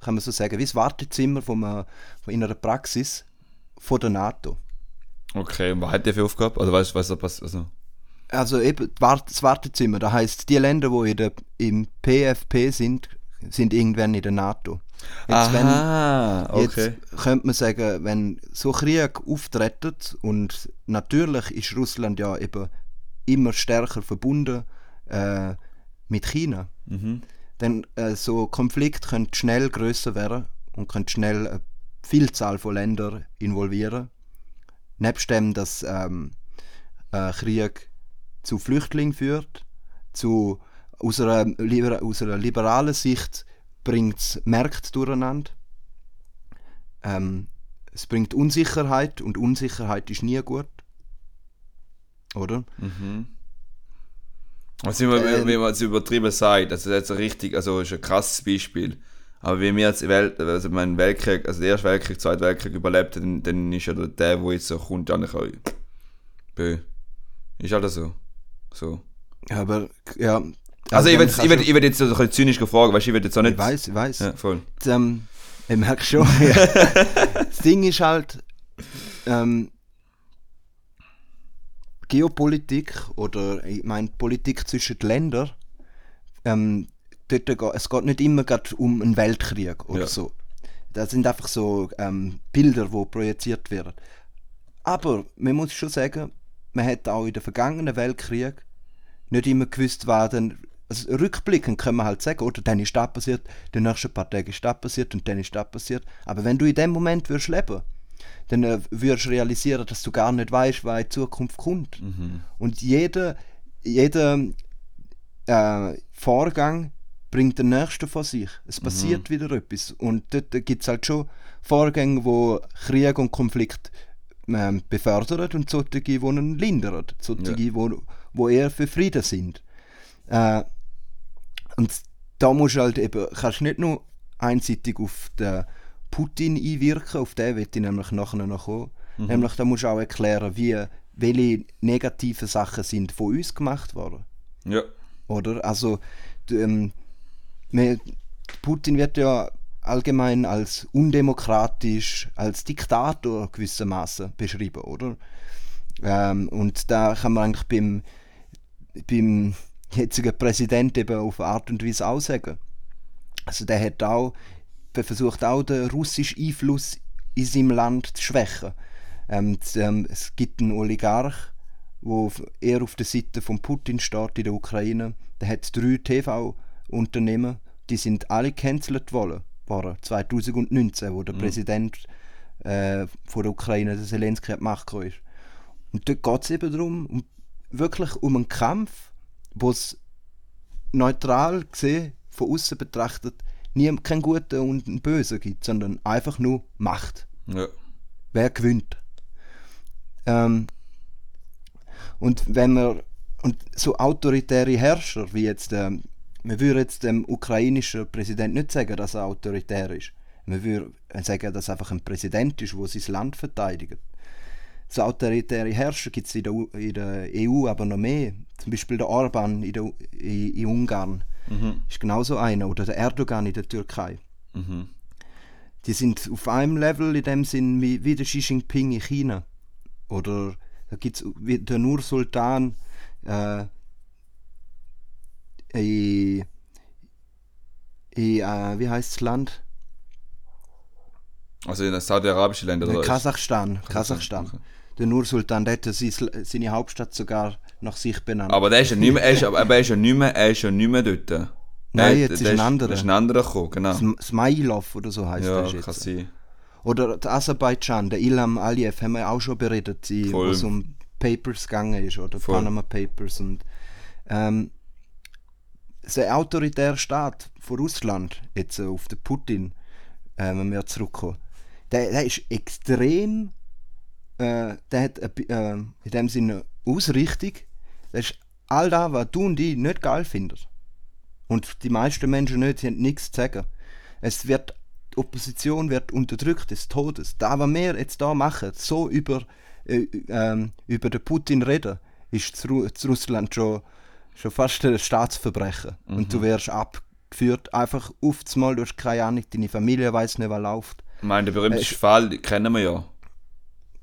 kann man so sagen, wie das Wartezimmer von, einer, von in einer Praxis von der NATO. Okay, und was hat der für Aufgabe? Also weißt du, was da passiert? Also, Also eben das Wartezimmer, das heißt die Länder, die in der, im PFP sind, sind irgendwann in der NATO. Jetzt, wenn- Aha, okay. Jetzt könnte man sagen, wenn so Krieg auftreten und natürlich ist Russland ja eben immer stärker verbunden äh, mit China, Mhm. dann äh, so Konflikt könnte schnell größer werden und könnte schnell eine Vielzahl von Ländern involvieren. Nebst dem, dass ähm, äh, Krieg zu Flüchtlingen führt, zu aus einer, aus einer liberalen Sicht bringt es Märkte durcheinander. Ähm, es bringt Unsicherheit und Unsicherheit ist nie gut. Oder? Mhm. Also, wie man, Ähm. man es übertrieben sagt, also das ist ein richtig, also ist ein krasses Beispiel. Aber wie wir jetzt Welt, also mein Weltkrieg, also der erste Weltkrieg, zweite Weltkrieg überlebt, dann, dann ist ja der, der, wo jetzt so kommt, ja nicht. Bö. Ist halt so. So. Aber ja. Also, kannst ich du- ich würd jetzt so ein bisschen zynisch gefragt, weißt du, ich würde jetzt auch nicht. ich weiß, ich weiß. Ja, voll. ähm, ich merke schon. ja. das Ding ist halt, ähm, Geopolitik oder ich meine Politik zwischen den Ländern, ähm, dort es geht nicht immer um einen Weltkrieg oder Ja. so. Das sind einfach so ähm, Bilder, die projiziert werden. Aber man muss schon sagen, man hat auch in den vergangenen Weltkrieg nicht immer gewusst, was dann. Also rückblickend kann man halt sagen, oder dann ist das passiert, die nächsten paar Tage ist das passiert und dann ist das passiert. Aber wenn du in dem Moment würdest leben, dann äh, würdest du realisieren, dass du gar nicht weißt, was in Zukunft kommt. Und jeder, jeder äh, Vorgang bringt den nächsten von sich. Es passiert wieder etwas. Und dort gibt es halt schon Vorgänge, wo Krieg und Konflikt ähm, befördern und solche, die ihn lindern. Solche, Ja. wo, wo eher für Frieden sind. Äh, und da musst du halt eben, kannst nicht nur einseitig auf den Putin einwirken, auf den wird ich nämlich nachher noch kommen. Nämlich da musst du auch erklären, wie, welche negativen Sachen sind von uns gemacht worden. Ja. Oder? Also, ähm, Putin wird ja allgemein als undemokratisch, als Diktator gewissermaßen beschrieben, oder? Ähm, und da kann man eigentlich beim, beim jetzigen Präsident eben auf Art und Weise auch sagen. Also der hat auch, der versucht auch den russischen Einfluss in seinem Land zu schwächen. Ähm, ähm, es gibt einen Oligarch, wo eher auf der Seite von Putin steht in der Ukraine. Der hat drei TV-Unternehmen, die sind alle gecancelt worden, worden 2019, wo der Präsident äh, von der Ukraine, der Zelensky, die Macht ist. Und dort geht es eben darum, um, wirklich um einen Kampf, wo es neutral gesehen, von außen betrachtet, nie keinen Guten und einen Bösen gibt, sondern einfach nur Macht. Ja. Wer gewinnt? Ähm, und wenn man und so autoritäre Herrscher wie jetzt, ähm, man würde jetzt dem ukrainischen Präsident nicht sagen, dass er autoritär ist. Man würde sagen, dass er einfach ein Präsident ist, der sein Land verteidigt. So autoritäre Herrscher gibt es in, in der EU aber noch mehr. Zum Beispiel der Orban in, der, in, in Ungarn ist genauso einer. Oder der Erdogan in der Türkei. Mhm. Die sind auf einem Level in dem Sinn wie, wie der Xi Jinping in China. Oder da gibt es der Nur-Sultan äh, in, in äh, wie heißt das Land? Also in den saudi-arabischen Ländern oder? Kasachstan. Kasachstan. okay. Der Nur-Sultan, der hat seine Hauptstadt sogar nach sich benannt. Aber der ist ja nicht mehr, er ist, aber er ist ja nicht mehr, er ist ja nicht mehr dort. Nein, Der- jetzt ist ein anderer. ist ein anderer gekommen, genau. Sm- Smailov oder so heißt Ja, der kann jetzt. sein. Oder der Aserbaidschan, der Ilham Aliyev, haben wir auch schon beredet, wo es um Papers gegangen ist, oder Voll. Panama Papers. Und, ähm, der autoritäre Staat von Russland, jetzt äh, auf den Putin, äh, wenn wir zurückkommen, der, der ist extrem, äh, der hat äh, in dem Sinne Ausrichtung, das ist all das, was du und ich nicht geil finden. Und die meisten Menschen nicht, sie haben nichts zu sagen. Es wird, die Opposition wird unterdrückt des Todes. Da, was wir jetzt da machen, so über, äh, ähm, über den Putin reden, ist zu, zu Russland schon, schon fast ein Staatsverbrechen. Und du wirst abgeführt, einfach auf Mal, du hast keine Ahnung, deine Familie weiß nicht, was läuft. Ich meine, der berühmteste Fall den kennen wir ja.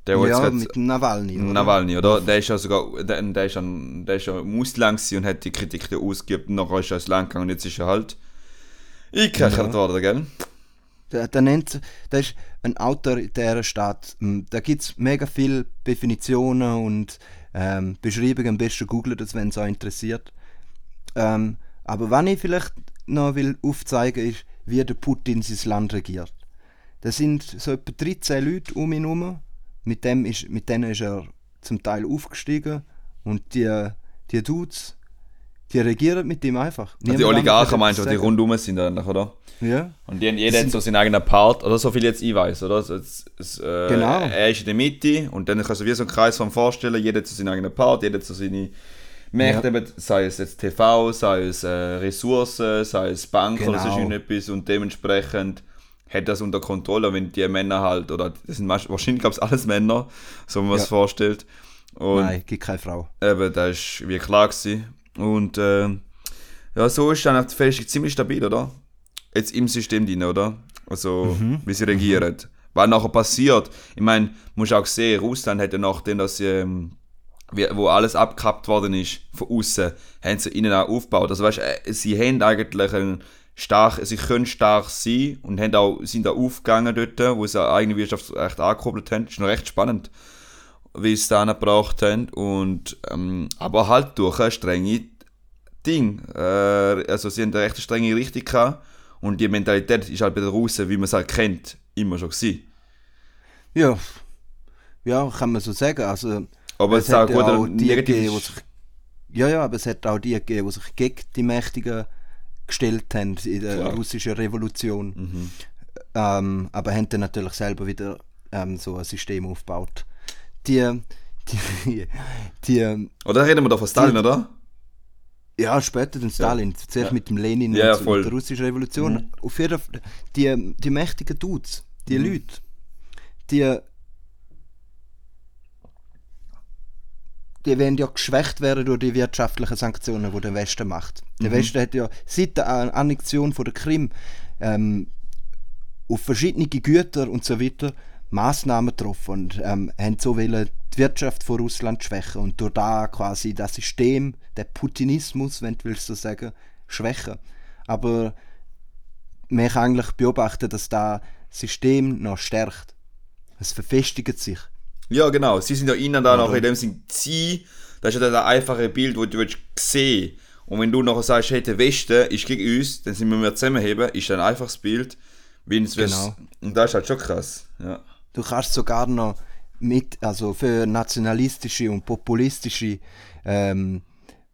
Der, ja, mit Nawalny. Oder? Nawalny, oder? Der ist ja sogar, der, der ist, an, der ist ja im Ausland und hat die Kritik da ausgeübt und nachher ist er ins Land gegangen und jetzt ist er halt eingekechelt Ja. worden, gell? Der, der nennt, der ist ein autoritärer Staat. Mm, Da gibt es mega viele Definitionen und ähm, Beschreibungen. Am besten googlen das, wenn es euch interessiert. Ähm, aber was ich vielleicht noch will aufzeigen ist, wie der Putin sein Land regiert. Das sind so etwa 13 Leute um ihn herum. Mit, dem ist, mit denen ist er zum Teil aufgestiegen. Und die, die Dudes, die regieren mit ihm einfach. Also die Oligarchen meinst du, die rundum sind eigentlich, oder? Ja. Und die, jeder hat so seinen eigenen Part, oder so viel jetzt ich weiß, oder? So, es, es, äh, Genau. Er ist in der Mitte und dann kannst du wie so einen Kreis von vorstellen, jeder hat so seinen eigenen Part, jeder hat so seine Märkte, eben, sei es jetzt TV, sei es äh, Ressourcen, sei es Bank oder Genau. sonst irgendetwas und dementsprechend hat das unter Kontrolle, wenn die Männer halt, oder das sind wahrscheinlich, glaube ich, alles Männer, so wie man es Ja. vorstellt. Und Nein, gibt keine Frau. Eben, das war wie klar. Gewesen. Und äh, ja, so ist dann auch die Fälschung ziemlich stabil, oder? Jetzt im System drin, oder? Also, wie sie regieren. Was nachher passiert, ich meine, musst auch sehen, Russland hat ja nachdem, dass sie, ähm, wo alles abgekappt worden ist, von außen, haben sie innen auch aufgebaut. Also weißt, äh, sie haben eigentlich einen stark, sie können stark sein und haben auch, sind auch aufgegangen dort, wo sie ihre eigene Wirtschaft echt angekurbelt haben. Das ist noch recht spannend wie sie es dann gebraucht haben. Und, ähm, aber halt durch ein strenge Ding. Äh, also sie haben eine recht strenge Richtung gehabt. Und die Mentalität ist halt bei den Russen, wie man es halt kennt, immer schon gewesen. Ja, ja, kann man so sagen. Also, Aber es ist auch hat auch ein die gegeben, die sich, ja, ja, aber es hat auch die gegeben, die sich gegen die Mächtigen gestellt haben in der Klar. russischen Revolution. Ähm, aber haben dann natürlich selber wieder ähm, so ein System aufgebaut. Die, die, die Oder reden wir da von Stalin, oder? ja, später den Stalin, zuerst mit dem Lenin Ja, und so, der russischen Revolution. Auf jeden Fall, die, die mächtigen Dudes, die Mhm. Leute, die, die werden ja geschwächt werden durch die wirtschaftlichen Sanktionen, die der Westen macht. Der Mhm. Westen hat ja seit der An- Annexion von der Krim ähm, auf verschiedene Güter und so weiter Maßnahmen getroffen und ähm, haben so wollen die Wirtschaft von Russland schwächen und durch da quasi das System, der Putinismus, wenn du willst so sagen, schwächen. Aber man kann eigentlich beobachten, dass das System noch stärkt. Es verfestigt sich. Ja, genau. Sie sind ja innen da noch in dem Sinn sie. Das ist ja das einfache Bild, das du willst sehen Und wenn du nachher sagst, hey, der Westen ist gegen uns, dann sind wir mehr zusammenheben, ist dann ein einfaches Bild. Es Genau. Und das ist halt schon krass. Ja. Du kannst sogar noch mit, also für nationalistische und populistische ähm,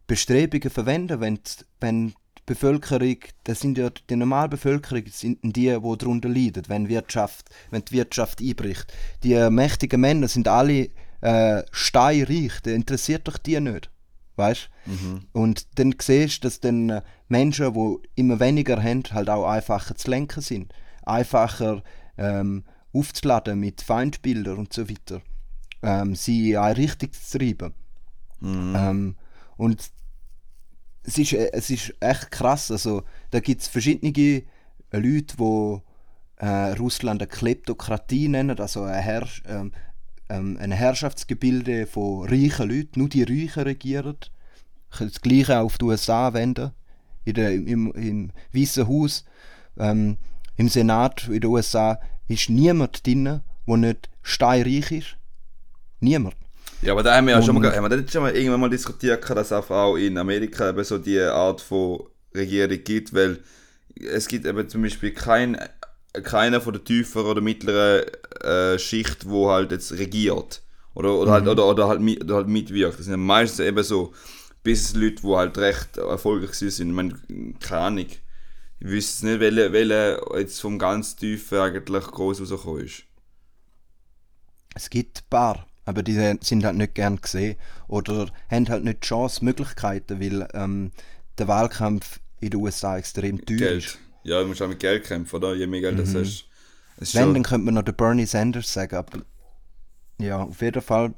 Bestrebungen verwenden, wenn, wenn die Bevölkerung, das sind ja die Normalbevölkerung, sind die, die darunter leiden, wenn, Wirtschaft, wenn die Wirtschaft einbricht. Die äh, mächtigen Männer sind alle äh, steinreich, das interessiert doch die nicht. Weißt? Und dann siehst du, dass dann äh, Menschen, die immer weniger haben, halt auch einfacher zu lenken sind. Einfacher ähm, aufzuladen mit Feindbildern und so weiter. Ähm, sie in eine Richtung zu treiben. Ähm, und es ist, äh, es ist echt krass. Also, da gibt es verschiedene Leute, die äh, Russland eine Kleptokratie nennen, also ein, Herrsch, ähm, ähm, ein Herrschaftsgebilde von reichen Leuten. Nur die Reichen regieren. Ich kann Das Gleiche auf die USA wenden. In der, im, Im Weißen Haus, ähm, im Senat in den USA, ist niemand drin, der nicht steinreich ist. Niemand. Ja, aber da haben wir ja schon mal, haben wir das schon mal irgendwann mal diskutiert, dass einfach auch in Amerika eben so die Art von Regierung gibt, weil es gibt eben zum Beispiel kein, keiner von der tieferen oder mittleren äh, Schicht, wo halt jetzt regiert. Oder, oder, halt, oder, oder, halt, mit, oder halt mitwirkt. Das sind ja meistens eben so Business-Leute, die halt recht erfolgreich sind. Ich meine, keine Ahnung. Ich wüsste nicht, welcher welche jetzt vom ganz Tiefen eigentlich groß rausgekommen ist. Es gibt ein paar, aber die sind halt nicht gern gesehen oder haben halt nicht die Chance, Möglichkeiten, weil ähm, der Wahlkampf in den USA extrem teuer ist. Geld. Ja, du musst auch mit Geld kämpfen, oder? Je mehr Geld das hast. Ist Wenn, schon- dann könnte man noch den Bernie Sanders sagen, aber ja, auf jeden Fall,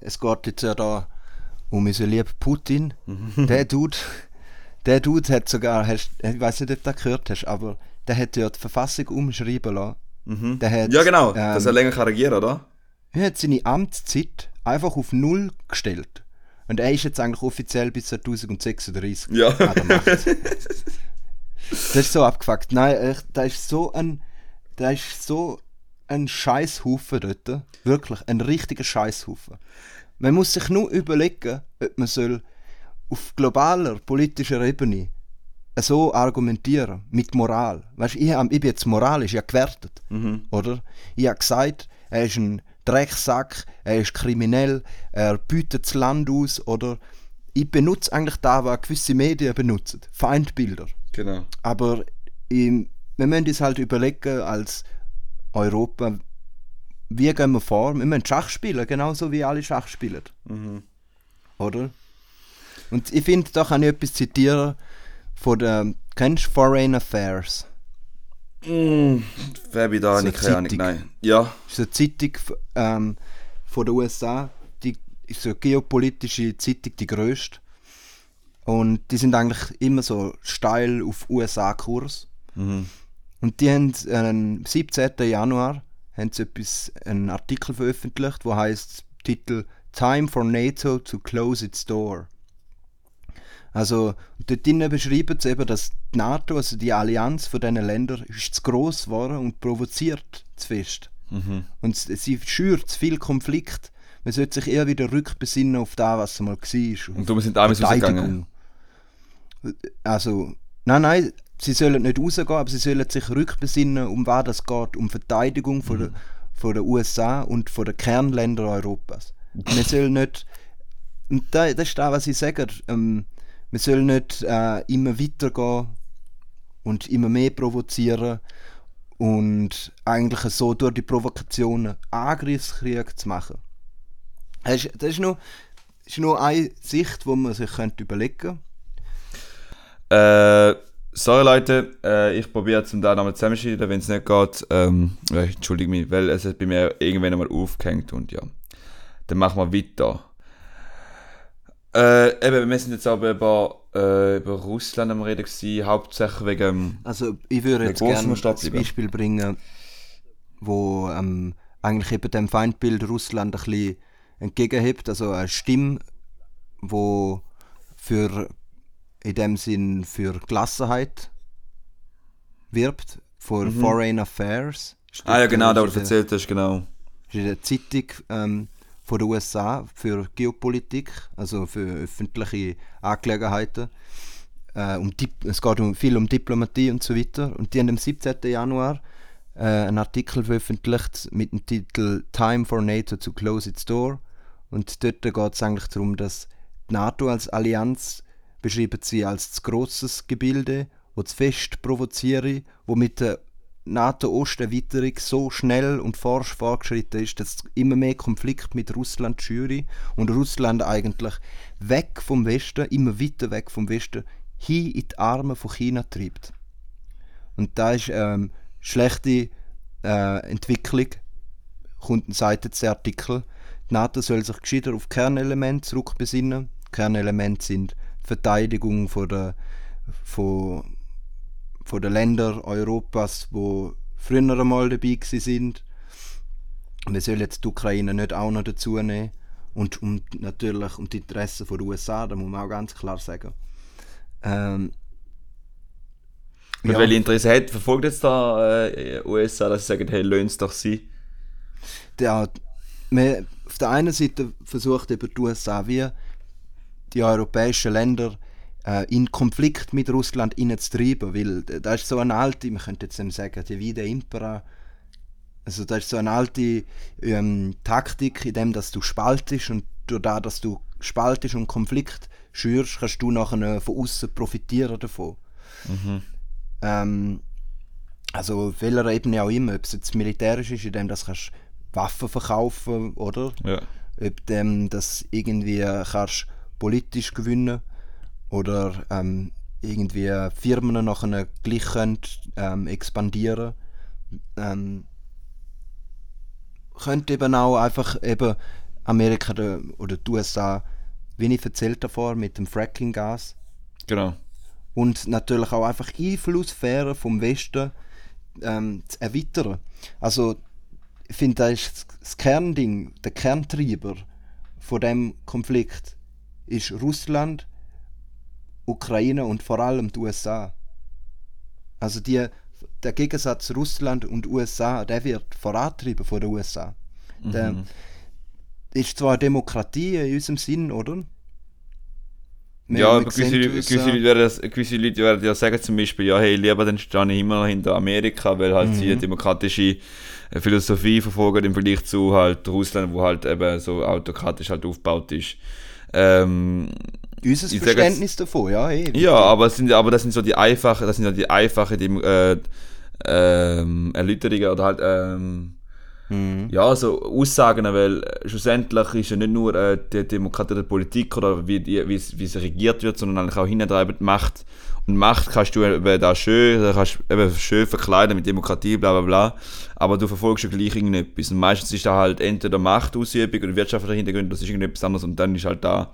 es geht jetzt ja da um unseren lieben Putin. der Dude, der Dude hat sogar, hast, ich weiß nicht, ob du das gehört hast, aber der hat ja die Verfassung umschreiben lassen. Der hat, Ja, genau, ähm, dass er länger kann regieren oder? Er hat seine Amtszeit einfach auf Null gestellt. Und er ist jetzt eigentlich offiziell bis 2036 Ja. an der Macht. Das ist so abgefuckt. Nein, echt, da ist so ein, da ist so ein Scheißhaufen dort. Wirklich, ein richtiger Scheißhaufen. Man muss sich nur überlegen, ob man soll auf globaler politischer Ebene so argumentieren, mit Moral. Weißt, ich, hab, ich bin jetzt moralisch ja gewertet, oder? Ich habe gesagt, er ist ein Drecksack, er ist kriminell, er bietet das Land aus, oder? Ich benutze eigentlich da, was gewisse Medien benutzen, Feindbilder. Genau. Aber im, wir müssen uns halt überlegen, als Europa, wie gehen wir vor? Wir müssen Schach spielen, genauso wie alle Schach spielen. Oder? Und ich finde, da kann ich etwas zitieren von der, kennst du Foreign Affairs? Wer bin da? So nicht keine Ahnung. Zeitung. Nein. Ja. Das ist eine Zeitung ähm, von den USA, die ist so eine geopolitische Zeitung, die grösste. Und die sind eigentlich immer so steil auf USA-Kurs. Und die haben äh, am 17. Januar haben sie etwas, einen Artikel veröffentlicht, wo heißt Titel Time for NATO to close its door. Also dort drinnen beschreiben sie eben, dass die NATO, also die Allianz von diesen Ländern, ist zu gross geworden und provoziert zu fest. Und s- sie schürt zu viel Konflikt. Man sollte sich eher wieder rückbesinnen auf das, was mal war. Und darum sind Amis rausgegangen. Also, nein, nein, sie sollen nicht rausgehen, aber sie sollen sich rückbesinnen, um was das geht, um Verteidigung von, der, von der USA und von den Kernländern Europas. Wir sollen nicht, und da, das ist das, was ich sage, ähm, wir sollen nicht äh, immer weitergehen und immer mehr provozieren und eigentlich so durch die Provokationen Angriffskrieg zu machen. Das ist, das ist, nur, das ist nur eine Sicht, wo man sich könnte überlegen könnte. Äh, sorry Leute, äh, ich probiere zum da nochmal zusammenschneiden, wenn es nicht geht. Ähm, ja, entschuldige mich, weil es hat bei mir irgendwann einmal aufgehängt und ja. Dann machen wir weiter. Äh, eben, wir sind jetzt aber über, äh, über Russland am Reden gewesen, hauptsächlich wegen... Also ich würde jetzt gerne das das bleiben? Beispiel bringen, wo ähm, eigentlich eben dem Feindbild Russland ein bisschen entgegenhebt, also eine Stimme, wo für in dem Sinn für Gelassenheit wirbt, für Foreign Affairs. Mhm. Ah ja, genau, da du erzählt hast, genau. ist in der Zeitung ähm, von den USA für Geopolitik, also für öffentliche Angelegenheiten. Äh, um es geht um, viel um Diplomatie und so weiter. Und die haben am 17. Januar äh, einen Artikel veröffentlicht mit dem Titel Time for NATO to close its door. Und dort geht es eigentlich darum, dass die NATO als Allianz beschreiben sie als zu grosses Gebilde, wo zu fest provoziere, wo mit der NATO-Osterweiterung so schnell und forsch fortgeschritten ist, dass immer mehr Konflikt mit Russland schüre und Russland eigentlich weg vom Westen, immer weiter weg vom Westen, hin in die Arme von China treibt. Und da ist ähm, schlechte äh, Entwicklung, kommt sagt jetzt der Artikel. Die NATO soll sich gescheiter auf Kernelemente zurückbesinnen. Kernelemente sind Verteidigung von der, von, von den Ländern Europas, wo früher einmal dabei sind. Wir sollen jetzt die Ukraine nicht auch noch dazu nehmen. Und um, natürlich um die Interessen der USA, da muss man auch ganz klar sagen. Ähm, Ja. welche Interesse hat, verfolgt jetzt da äh, USA, dass sie sagen, hey, löhnt es doch sein? ja, man, auf der einen Seite versucht eben die USA wie die europäischen Länder in Konflikt mit Russland hineinzutreiben, weil das ist so eine alte, man könnte jetzt sagen, die Vide Impera, also das ist so eine alte ähm, Taktik, in dem dass du spaltest und durch das, dass du spaltest und Konflikt schürst, kannst du nachher von außen profitieren davon. Ähm, also auf welcher Ebene auch immer, ob es jetzt militärisch ist, in dem das kannst Waffen verkaufen, oder? Ja. Ob dem das irgendwie kannst politisch gewinnen oder ähm, irgendwie Firmen nachher gleich können, ähm, expandieren ähm, könnte eben auch einfach eben Amerika der- oder die USA, wie ich erzählt davor, mit dem Fracking-Gas Genau. und natürlich auch einfach Einflusssphären vom Westen ähm, zu erweitern. Also ich finde, das ist das Kernding, der Kerntreiber von dem Konflikt ist Russland, Ukraine und vor allem die USA. Also die, der Gegensatz Russland und USA, der wird vorantrieben von den USA. Der ist zwar Demokratie in unserem Sinn, oder? Wir- ja, wir aber gewisse, gewisse, Leute werden, gewisse Leute werden ja sagen zum Beispiel, ja, hey, lieber dann stehe ich immer noch hinter Amerika, weil halt sie Mhm. eine demokratische äh, Philosophie verfolgen im Vergleich zu halt Russland, wo halt eben so autokratisch halt aufgebaut ist. Ähm, Unser Verständnis davon, ja. eh. ja, aber, es sind, aber das sind so die einfachen, das sind ja die einfachen die, äh, ähm, Erläuterungen oder halt ähm, Mhm. ja, so Aussagen, weil äh, schlussendlich ist ja nicht nur äh, die Demokratie der Politik oder wie, die, wie, es- wie es regiert wird, sondern eigentlich auch hintreiben die Macht. Und Macht kannst du eben da schön, da kannst du eben schön verkleiden mit Demokratie, bla bla bla, aber du verfolgst ja gleich irgendetwas. Und meistens ist da halt entweder Machtausübung oder wirtschaftliche Hintergründe, das ist irgendetwas anderes und dann ist halt da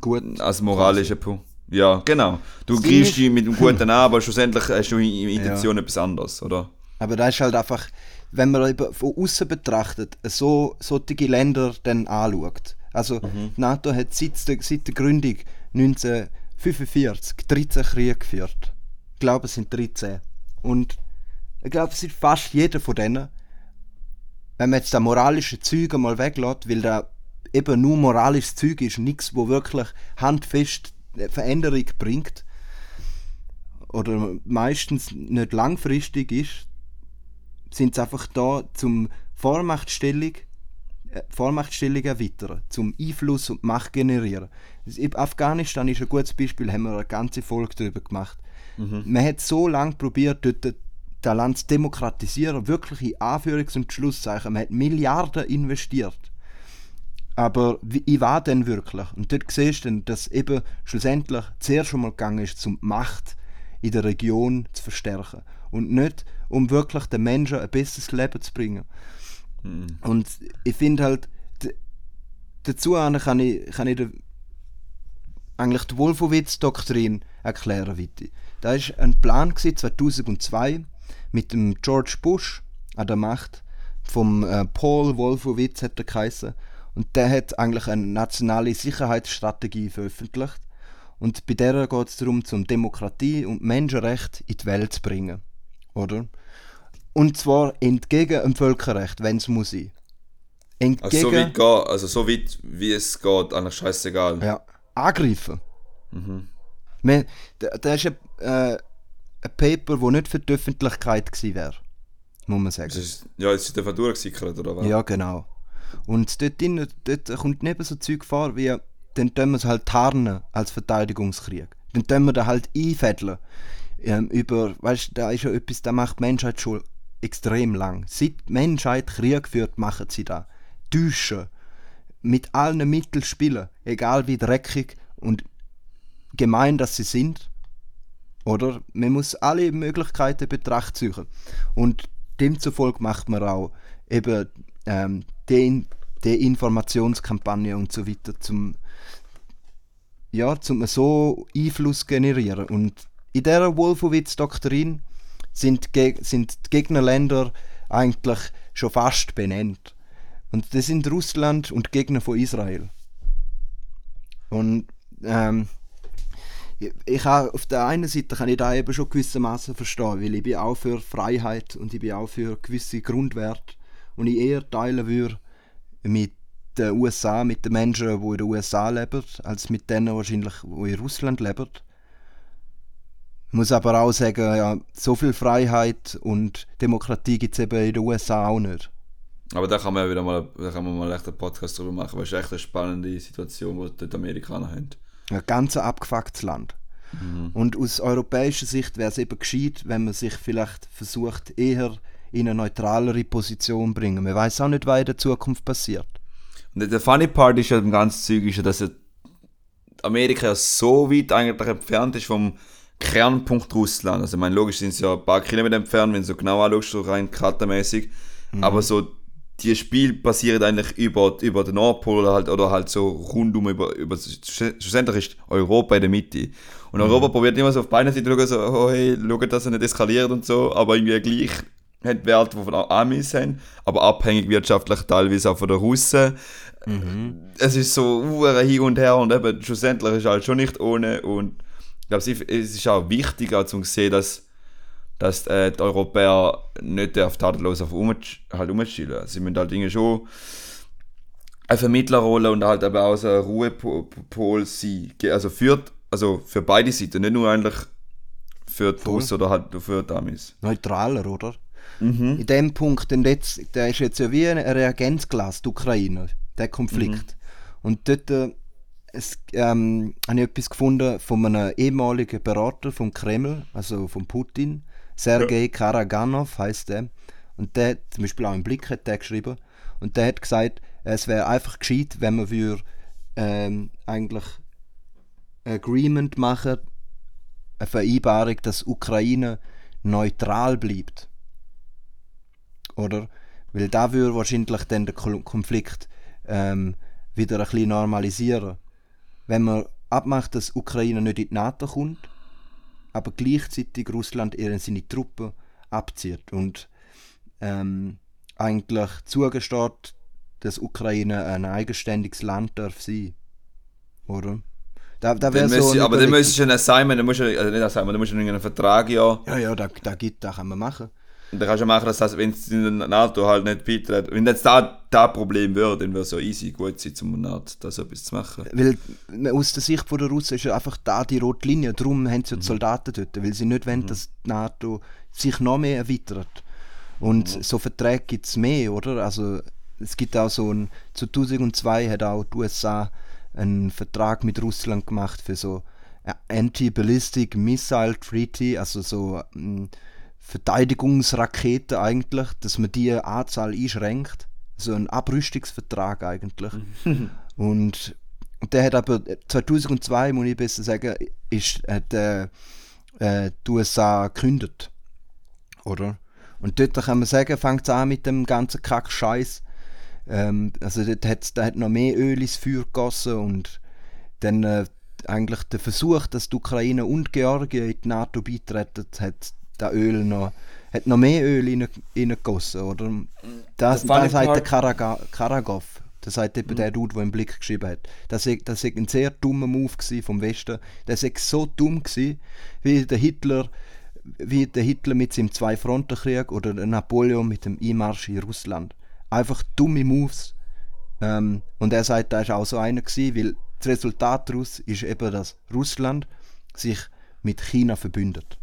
Gut. als moralischer Punkt. Ja, genau. Du Sie greifst dich mit dem Guten an, aber schlussendlich hast du in Intention etwas anderes, oder? Aber da ist halt einfach, wenn man von außen betrachtet, so solche Länder dann anschaut. Also die NATO hat seit der, seit der Gründung 1945 13 Kriege geführt. Ich glaube, es sind 13. Und ich glaube, es ist fast jeder von denen, wenn man jetzt das moralische Zeug einmal weglässt, weil da eben nur moralisches Zeug ist, nichts, wo wirklich handfest Veränderung bringt oder meistens nicht langfristig ist, sind sie einfach da zum Vormachtstellung, äh, Vormachtstellung erweitern, zum Einfluss und Macht generieren. In Afghanistan ist ein gutes Beispiel, haben wir eine ganze Folge darüber gemacht. Man hat so lange probiert, dort das Land zu demokratisieren, wirklich in Anführungs- und Schlusszeichen. Man hat Milliarden investiert. Aber wie ich war denn wirklich? Und dort siehst du dann, dass eben schlussendlich zuerst schon mal gegangen ist, um die Macht in der Region zu verstärken. Und nicht, um wirklich den Menschen ein besseres Leben zu bringen. Und ich finde halt, dazu kann ich, kann ich den, eigentlich die Wolfowitz-Doktrin erklären, weiter. Da war ein Plan gewesen, 2002 mit dem George Bush an der Macht, vom äh, Paul Wolfowitz hat er geheißen. Und der hat eigentlich eine nationale Sicherheitsstrategie veröffentlicht. Und bei der geht es darum, zum Demokratie und Menschenrecht in die Welt zu bringen. Oder? Und zwar entgegen dem Völkerrecht, wenn es muss sein. Entgegen, Also so weit, geht, also so weit wie es geht, eigentlich scheißegal. ja, angreifen. Man, da, da ist ein, äh, ein Paper, das nicht für die Öffentlichkeit gewesen wäre. Muss man sagen. Es ist, ja, jetzt ist der durchgesickert, oder was? Ja, genau. Und dort, drin, dort kommt neben so Zeug vor, wie dann tun wir es halt tarnen als Verteidigungskrieg. Dann tun wir da halt einfädeln. Ähm, über, weißt da ist ja etwas, da macht die Menschheit schon extrem lang. Seit die Menschheit Krieg führt, machen sie da. Täuschen. Mit allen Mitteln spielen. Egal wie dreckig und gemein dass sie sind. Oder? Man muss alle Möglichkeiten in Betracht ziehen. Und demzufolge macht man auch eben ähm, die, die Informationskampagne und so weiter zum ja, zum so Einfluss generieren. Und in dieser Wolfowitz-Doktrin sind, sind die Gegnerländer eigentlich schon fast benannt. Und das sind Russland und Gegner von Israel. Und ähm, ich habe, auf der einen Seite kann ich da eben schon gewissermaßen verstehen, weil ich bin auch für Freiheit und ich bin auch für gewisse Grundwerte und ich eher teilen würde mit den USA, mit den Menschen, die in den USA leben, als mit denen wahrscheinlich, die in Russland leben. Ich muss aber auch sagen, ja, so viel Freiheit und Demokratie gibt es eben in den USA auch nicht. Aber da kann man ja wieder mal, da kann man mal echt einen Podcast drüber machen, weil es ist echt eine spannende Situation, die dort die Amerikaner haben. Ein ganz abgefucktes Land. Und aus europäischer Sicht wäre es eben gescheit, wenn man sich vielleicht versucht, eher in eine neutralere Position bringen. Man weiß auch nicht, was in der Zukunft passiert. Und der funny part ist ja im ganzen Zeug, ist ja, dass ja Amerika so weit eigentlich entfernt ist vom Kernpunkt Russland. Also ich meine, logisch sind sie ja ein paar Kilometer entfernt, wenn du so genau anschaust, so rein kartenmäßig. Aber so, die Spiele passieren eigentlich über, über den Nordpol oder halt, oder halt so rundum über, über, schlussendlich ist Europa in der Mitte. Und Europa probiert immer so auf beiden Seiten zu schauen, so, oh hey, schaut, dass er nicht eskaliert und so, aber irgendwie gleich hat Werte, die von Amis haben, aber abhängig wirtschaftlich teilweise auch von den Russen. Es ist so uh, hin und her und eben schlussendlich ist halt schon nicht ohne und ich glaube, es ist auch wichtig auch zu sehen, dass dass äh, die Europäer nicht auf tadellos auf umsch halt umschielen. Sie müssen halt Dinge schon eine Vermittlerrolle und halt aber auch so ein Ruhepol sein. Also für, also für beide Seiten, nicht nur eigentlich für die Russen oder halt für die Amis. Neutraler, oder? In dem Punkt, denn jetzt, der ist jetzt ja wie ein Reagenzglas, die Ukraine, der Konflikt. Und dort äh, es, ähm, habe ich etwas gefunden von einem ehemaligen Berater vom Kreml, also von Putin, Sergei Karaganov heißt der. Und der, hat zum Beispiel auch im Blick hat der geschrieben, und der hat gesagt, es wäre einfach gescheit, wenn man würde, ähm, eigentlich ein Agreement machen, eine Vereinbarung, dass Ukraine neutral bleibt. Oder? Weil da würde wahrscheinlich dann den Konflikt ähm, wieder ein bisschen normalisieren. Wenn man abmacht, dass Ukraine nicht in die NATO kommt, aber gleichzeitig Russland ihre seine Truppen abzieht und ähm, eigentlich zugesteht, dass Ukraine ein eigenständiges Land darf sein. Oder? Da, da Dann so. eine aber dann müsstest du ein Assignment, dann musst du, also nicht Assignment, dann musst du einen Vertrag ja. Ja, ja, da, da gibt, da kann man machen. Dann kannst du machen, dass das, wenn es in der NATO halt nicht beitritt, wenn jetzt da das Problem wäre, dann wäre es so easy gut sein, zum NATO da so etwas zu machen. Weil aus der Sicht der Russen ist ja einfach da die rote Linie. Darum haben sie ja die Soldaten dort, weil sie nicht wollen, dass die NATO sich noch mehr erweitert. Und so Verträge gibt es mehr, oder? Also es gibt auch so ein, 2002 hat auch die USA einen Vertrag mit Russland gemacht für so ein Anti-Ballistic Missile Treaty, also so Verteidigungsraketen eigentlich, dass man die Anzahl einschränkt. So ein Abrüstungsvertrag eigentlich. Und, und der hat aber 2002, muss ich besser sagen, ist, hat äh, äh, die USA gekündigt. Oder? Und dort kann man sagen, fängt es an mit dem ganzen Kack-Scheiß. Ähm, also dort hat's, da hat noch mehr Öl ins Feuer gegossen und dann äh, eigentlich der Versuch, dass die Ukraine und Georgien in die NATO beitreten, hat das Öl noch, hat noch mehr Öl rein- reingegossen, oder? Das, Das sagt der Karaga Karagov. Das sagt eben der Dude, der im Blick geschrieben hat. Das war das sei ein sehr dummer Move vom Westen. Das war so dumm, gewesen, wie der Hitler wie der Hitler mit seinem Zwei-Fronten-Krieg oder der Napoleon mit dem Einmarsch in Russland. Einfach dumme Moves. Ähm, und er sagt, da ist auch so einer gewesen, weil das Resultat daraus ist eben, dass Russland sich mit China verbündet.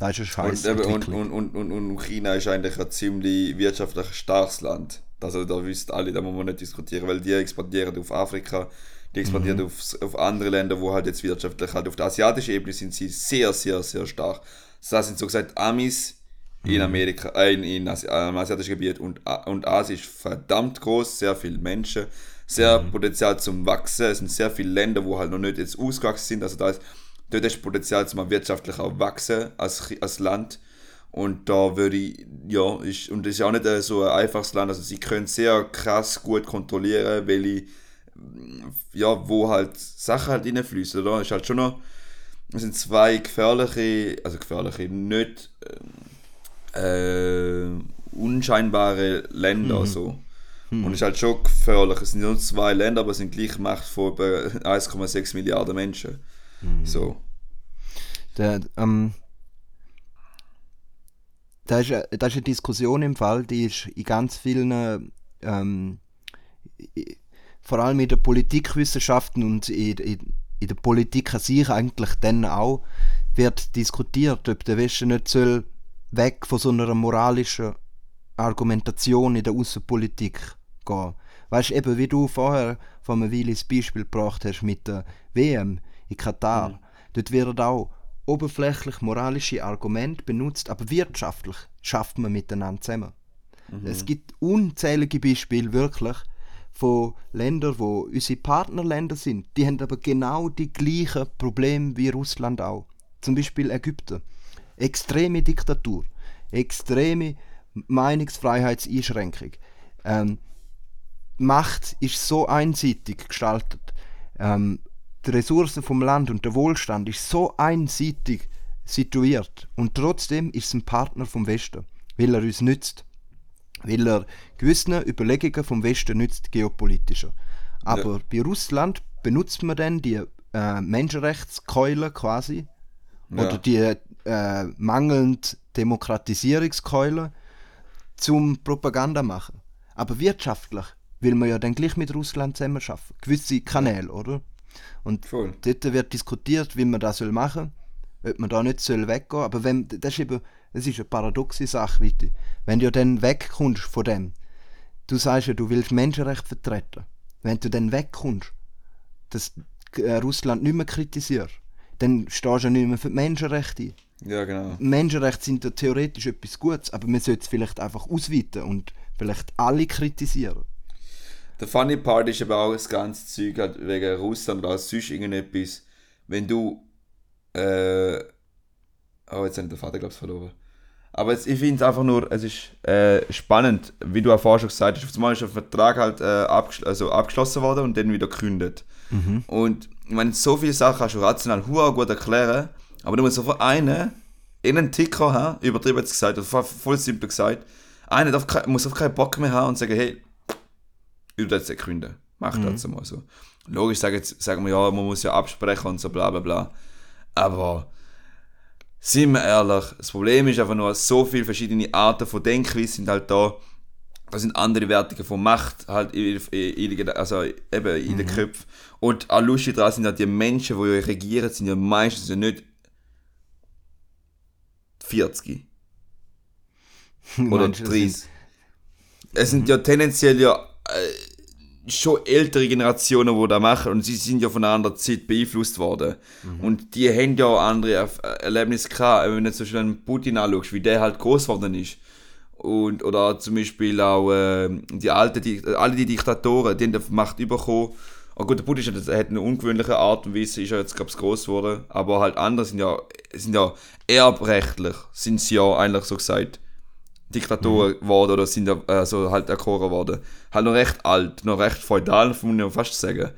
Da ist eine scheiß Und, und, und, und, und, China ist eigentlich ein ziemlich wirtschaftlich starkes Land. Also da wissen alle, da muss man nicht diskutieren, weil die expandieren auf Afrika, die expandieren Mhm. auf, auf andere Länder, wo halt jetzt wirtschaftlich halt auf der asiatischen Ebene sind sie sehr, sehr, sehr stark. Das sind so gesagt Amis Mhm. in Amerika, äh, in, in Asi äh, im asiatischen Gebiet und, und Asien ist verdammt groß, sehr viele Menschen, sehr Mhm. Potenzial zum Wachsen. Es sind sehr viele Länder, wo halt noch nicht jetzt ausgewachsen sind. Also da ist, dort ist Potenzial zum wirtschaftlich auch wachsen als, als Land. Und da würde ich, ja, ist, und das ist auch nicht äh, so ein einfaches Land, also sie können sehr krass gut kontrollieren, welche, ja, wo halt Sachen halt reinfließen, oder? Ist halt schon noch, es sind zwei gefährliche, also gefährliche, nicht äh, unscheinbare Länder, so. Und es ist halt schon gefährlich. Es sind nur zwei Länder, aber es sind gleich Macht von über 1,6 Milliarden Menschen. So. Der, ähm, da, ist, eine- da ist eine Diskussion im Fall, die ist in ganz vielen, ähm, vor allem in den Politikwissenschaften und in, in, in der Politik an sich eigentlich dann auch, wird diskutiert, ob der Westen nicht soll weg von so einer moralischen Argumentation in der Außenpolitik gehen. Weißt du, eben wie du vorher von einem Beispiel gebracht hast mit der WM in Katar. Dort werden auch oberflächlich moralische Argumente benutzt, aber wirtschaftlich schafft man miteinander zusammen. Es gibt unzählige Beispiele wirklich von Ländern, wo unsere Partnerländer sind. Die haben aber genau die gleichen Probleme wie Russland auch. Zum Beispiel Ägypten. Extreme Diktatur, extreme Meinungsfreiheitseinschränkung. Ähm, Macht ist so einseitig gestaltet. Ähm, die Ressourcen vom Land und der Wohlstand ist so einseitig situiert. Und trotzdem ist es ein Partner vom Westen, weil er uns nützt. Weil er gewissen Überlegungen vom Westen nützt, geopolitischer. Aber bei Russland benutzt man dann die äh, Menschenrechtskeule quasi Ja. oder die äh, mangelnd Demokratisierungskeule zum Propaganda machen. Aber wirtschaftlich will man ja dann gleich mit Russland zusammen schaffen. Gewisse Kanäle, oder? Und Voll. dort wird diskutiert, wie man das soll machen soll, ob man da nicht soll weggehen Aber wenn, das ist eben das ist eine paradoxe Sache, weiter. Wenn du dann wegkommst von dem, du sagst ja, du willst Menschenrechte vertreten. Wenn du dann wegkommst, dass äh, Russland nicht mehr kritisiert, dann stehst du ja nicht mehr für die Menschenrechte ein. Ja, genau. Menschenrechte sind ja theoretisch etwas Gutes, aber man sollte es vielleicht einfach ausweiten und vielleicht alle kritisieren. Der funny part ist aber auch das ganze Zeug halt wegen Russland oder sonst irgendetwas. Wenn du. Äh, oh, jetzt habe ich den Vater, glaube ich, verloren. Aber jetzt, ich finde es einfach nur, es ist äh, spannend, wie du auch vorher schon gesagt hast. Auf einmal ist ein Vertrag halt äh, abgeschl also abgeschlossen worden und dann wieder gekündigt. Und ich meine, so viele Sachen kannst du rational gut erklären, aber du musst sofort einen, einen Ticker haben, übertrieben jetzt gesagt, voll- voll simpel gesagt, einer darf, muss auf keinen Bock mehr haben und sagen, hey, ich will jetzt nicht künden. Mach das jetzt mal so. Logisch sagen, jetzt, sagen wir, ja, man muss ja absprechen und so bla bla bla. Aber sind wir ehrlich, das Problem ist einfach nur, so viele verschiedene Arten von Denkweise sind halt da. Da sind andere Wertungen von Macht halt in, in, in, also eben in den Köpfen. Und auch lustig daran sind halt die Menschen, die euch regieren, sind ja meistens ja nicht 40 oder Meinst du, das 30. sind- Es sind ja tendenziell ja äh, schon ältere Generationen, die das machen und sie sind ja von einer anderen Zeit beeinflusst worden. Und die haben ja auch andere äh, Erlebnisse gehabt, wenn du zum Beispiel einen Putin anschaust, wie der halt groß geworden ist. Und, oder zum Beispiel auch äh, die alten, die, alle die Diktatoren, die haben die Macht bekommen. Oh gut, der Putin ja- hat eine ungewöhnliche Art und Weise, ist ja jetzt, glaube ich, groß geworden. Aber halt andere sind ja, sind ja erbrechtlich, sind sie ja eigentlich so gesagt. Diktatoren geworden oder sind ja, also halt erkoren worden. Halt noch recht alt, noch recht feudal, muss man fast sagen.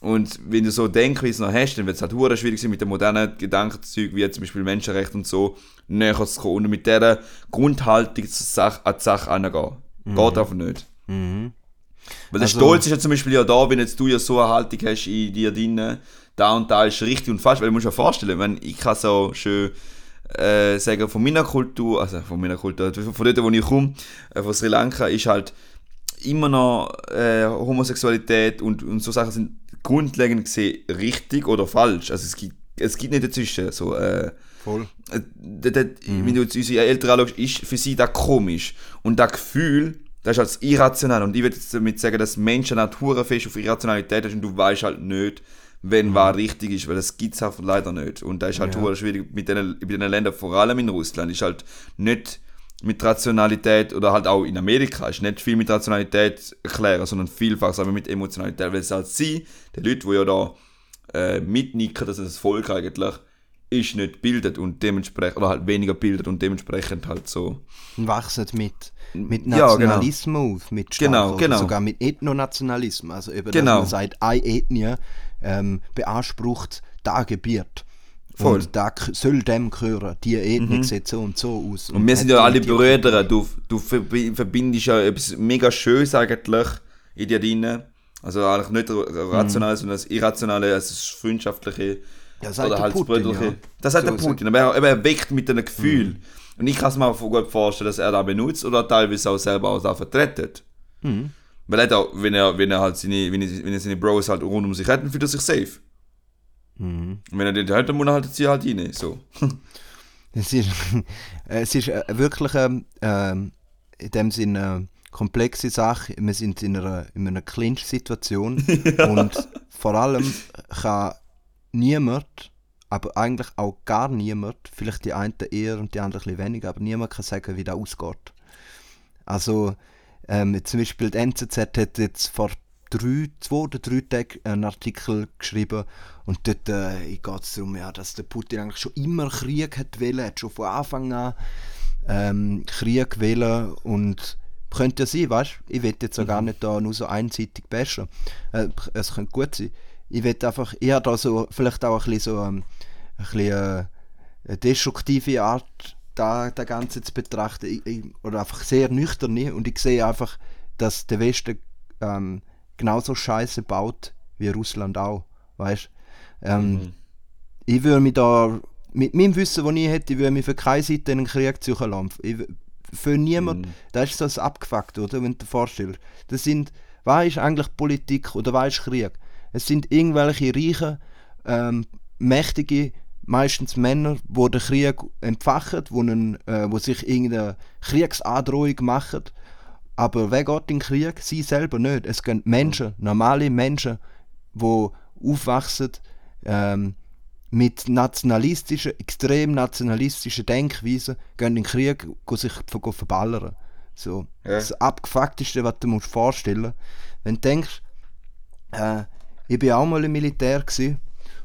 Und wenn du so Denkweise noch hast, dann wird es halt hure schwierig sein, mit den modernen Gedankenzeug, wie zum Beispiel Menschenrechte und so, näher zu kommen und mit dieser Grundhaltung zur Sache, an die Sache angehen. Geht einfach nicht. Weil der Also- Stolz ist ja zum Beispiel ja da, wenn jetzt du ja so eine Haltung hast in dir drin, da und da ist richtig und falsch, weil du musst dir vorstellen, wenn ich kann so schön äh, sagen, von meiner Kultur, also von meiner Kultur, von dort, wo ich komme, äh, von Sri Lanka, ist halt immer noch äh, Homosexualität und, und so Sachen sind grundlegend gesehen richtig oder falsch. Also es gibt, es gibt nicht dazwischen so, äh, Voll. äh, das, das, Wenn du jetzt unsere Eltern anschaust, ist für sie das komisch. Und das Gefühl, das ist als irrational. Und ich würde jetzt damit sagen, dass Menschen naturfest auf Irrationalität ist und du weißt halt nicht, wenn was richtig ist, weil das gibt es halt leider nicht. Und da ist halt Ja. schwierig mit den, mit den Ländern, vor allem in Russland, ist halt nicht mit Rationalität oder halt auch in Amerika ist nicht viel mit Rationalität erklären, sondern vielfach aber mit Emotionalität, weil es halt sie, die Leute, die ja da äh, mitnicken, dass das Volk eigentlich ist nicht bildet und dementsprechend, oder halt weniger bildet und dementsprechend halt so. Wachsen mit, mit Ja, genau. Nationalismus mit Genau, oder genau. sogar mit Ethnonationalismus. Also eben, Genau. dass man sagt, eine Ethnie ähm, beansprucht das Gebiet. Voll. Und da soll dem gehören. Die Ethnie sieht so und so aus. Und wir sind hat ja alle und Brüder, du, du verbi- verbindest ja etwas mega Schönes eigentlich in dir drin. Also eigentlich nicht rational, sondern das Irrationale, also das Freundschaftliche. Ja, sagt der halt das Putin, Brüderliche. ja. Das sagt So der Putin, aber er, aber er weckt mit einem Gefühl. Und ich kann es mir gut vorstellen, dass er da benutzt oder teilweise auch selber auch da vertretet. Weil er wenn er, wenn er halt seine, wenn er, wenn er seine Bros halt rund um sich hat, dann fühlt er sich safe. Und wenn er den hat, dann muss er halt sie halt rein. So. Es ist, es ist äh, wirklich ähm, in dem Sinne eine komplexe Sache. Wir sind in einer, in einer Clinch-Situation und vor allem kann niemand, aber eigentlich auch gar niemand, vielleicht die einen eher und die anderen ein weniger, aber niemand kann sagen, wie das ausgeht. Also ähm, zum Beispiel die NZZ hat jetzt vor drei, zwei oder drei Tagen einen Artikel geschrieben und dort äh, geht es darum, ja, dass der Putin eigentlich schon immer Krieg hat wollen, hat schon von Anfang an ähm, Krieg wollen und könnte ja sein, weißt du, ich will jetzt auch gar nicht da nur so einseitig bashen. Äh, es könnte gut sein. Ich will einfach, ich habe da so vielleicht auch ein bisschen so ähm, ein bisschen, äh, eine destruktive Art da, das Ganze zu betrachten ich, ich, oder einfach sehr nüchtern und ich sehe einfach, dass der Westen ähm, genauso Scheiße baut wie Russland auch, weißt ähm, Ich würde mich da mit meinem Wissen, das ich hätte, würde ich mich für keine Seite in einen Krieg ziehen lassen. Ich, für niemand, Mhm. das ist so das abgefuckt, oder? Wenn du dir vorstellst. Das sind, was ist eigentlich Politik oder was ist Krieg? Es sind irgendwelche reichen, ähm, mächtige, meistens Männer, die den Krieg entfachen, wo, einen, äh, wo sich irgendeine Kriegsandrohung machen. Aber wer geht in den Krieg? Sie selber nicht. Es gehen Menschen, normale Menschen, die aufwachsen ähm, mit nationalistischen, extrem nationalistischen Denkweisen, gehen in den Krieg, gehen sich ver- verballern. So. Ja. Das Abgefuckteste, was du musst vorstellen Wenn du denkst, äh, ich bin auch mal im Militär gewesen,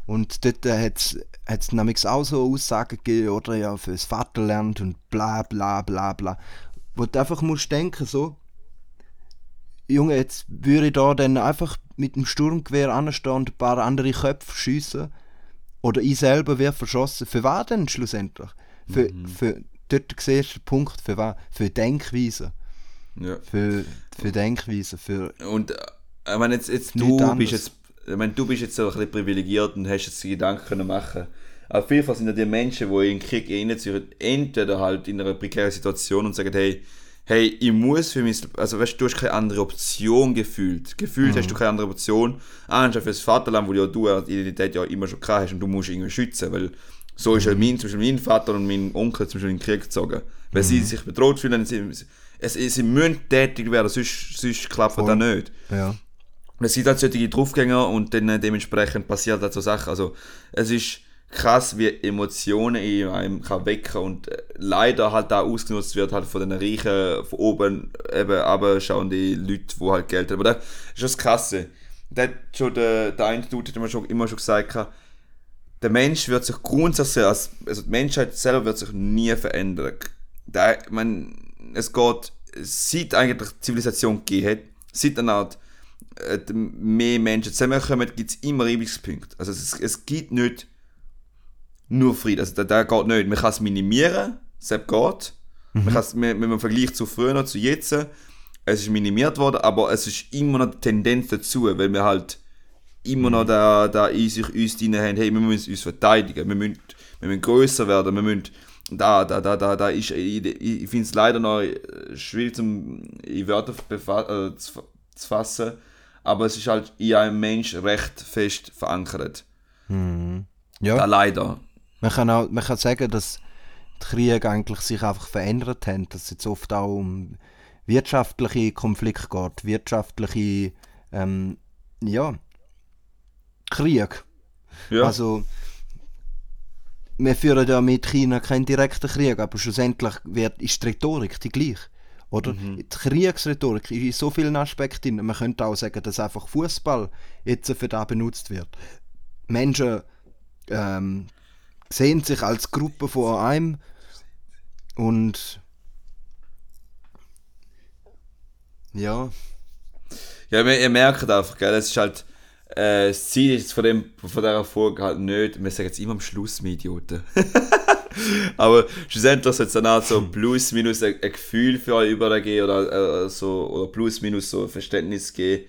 und dort äh, hat es nämlich auch so Aussagen gegeben, oder ja, fürs Vaterland und bla bla bla bla. Wo du einfach musst denken, so, Junge, jetzt würde ich da dann einfach mit dem Sturmgewehr anstehen und ein paar andere Köpfe schiessen. Oder ich selber werde verschossen. Für was denn schlussendlich? Für, für, dort siehst du den Punkt, für was? Für Denkweise. Ja. Für, für Denkweise, für... Und äh, ich meine, jetzt, jetzt du bist jetzt, ich meine, du bist jetzt so ein bisschen privilegiert und hast jetzt die Gedanken können machen. Aber auf jeden Fall sind ja die Menschen, die in den Krieg reinziehen, entweder halt in einer prekären Situation und sagen, hey, hey, ich muss für mich, also weißt du, du hast keine andere Option gefühlt. Gefühlt hast du keine andere Option, anstatt für das Vaterland, wo ja du als Identität ja immer schon gehabt hast und du musst irgendwie schützen, weil so ist ja mein, zum Beispiel mein Vater und mein Onkel zum Beispiel in den Krieg gezogen. Weil sie sich bedroht fühlen, sie, es, sie müssen tätig werden, sonst, sonst klappt das nicht. Ja. Es sind halt solche Draufgänger und dann dementsprechend passiert halt so Sachen. Also es ist krass, wie Emotionen in einem kann wecken und äh, leider halt auch ausgenutzt wird halt von den Reichen, von oben eben abschauende Leute, die halt Geld haben. Aber das ist das Krasse. Da hat schon der, der eine Dude hat immer schon, immer schon gesagt, der Mensch wird sich grundsätzlich, als, also die Menschheit selber wird sich nie verändern. Da, mein, es geht, seit eigentlich die Zivilisation gegeben hat, seit eine Art mehr Menschen zusammenkommen, gibt es immer Reibungspunkte. Also es, es gibt nicht nur Frieden. Also der, geht nicht. Man kann es minimieren, es geht. Man kann's, wenn wenn man vergleicht zu früher, zu jetzt, es ist minimiert worden, aber es ist immer noch die Tendenz dazu, weil wir halt immer noch da, da in sich uns drin haben, hey, wir müssen uns verteidigen, wir müssen, wir müssen grösser werden, wir müssen, da, da, da, da, da ist, ich, ich, finde es leider noch äh, schwierig zum, in Wörter befa- äh, zu, zu fassen, aber es ist halt in einem Mensch recht fest verankert. Ja. Da leider. Man kann, auch, man kann sagen, dass die Kriege eigentlich sich einfach verändert haben, dass es jetzt oft auch um wirtschaftliche Konflikte geht, wirtschaftliche, ähm, ja, Krieg. Ja. Also, wir führen ja mit China keinen direkten Krieg, aber schlussendlich wird, ist die Rhetorik die gleiche. Oder? Die Kriegsrhetorik ist in so vielen Aspekten drin. Man könnte auch sagen, dass einfach Fußball jetzt für das benutzt wird. Menschen ähm, sehen sich als Gruppe von einem und ja, Ja, ihr, merkt einfach, gell, es ist halt, äh, das Ziel ist von, dem, von dieser Folge halt nicht, wir sagen jetzt immer am Schluss, wir Idioten. Aber schlussendlich soll es dann auch so plus minus ein, ein Gefühl für euch übergeben oder, äh, so, oder plus minus so ein Verständnis geben,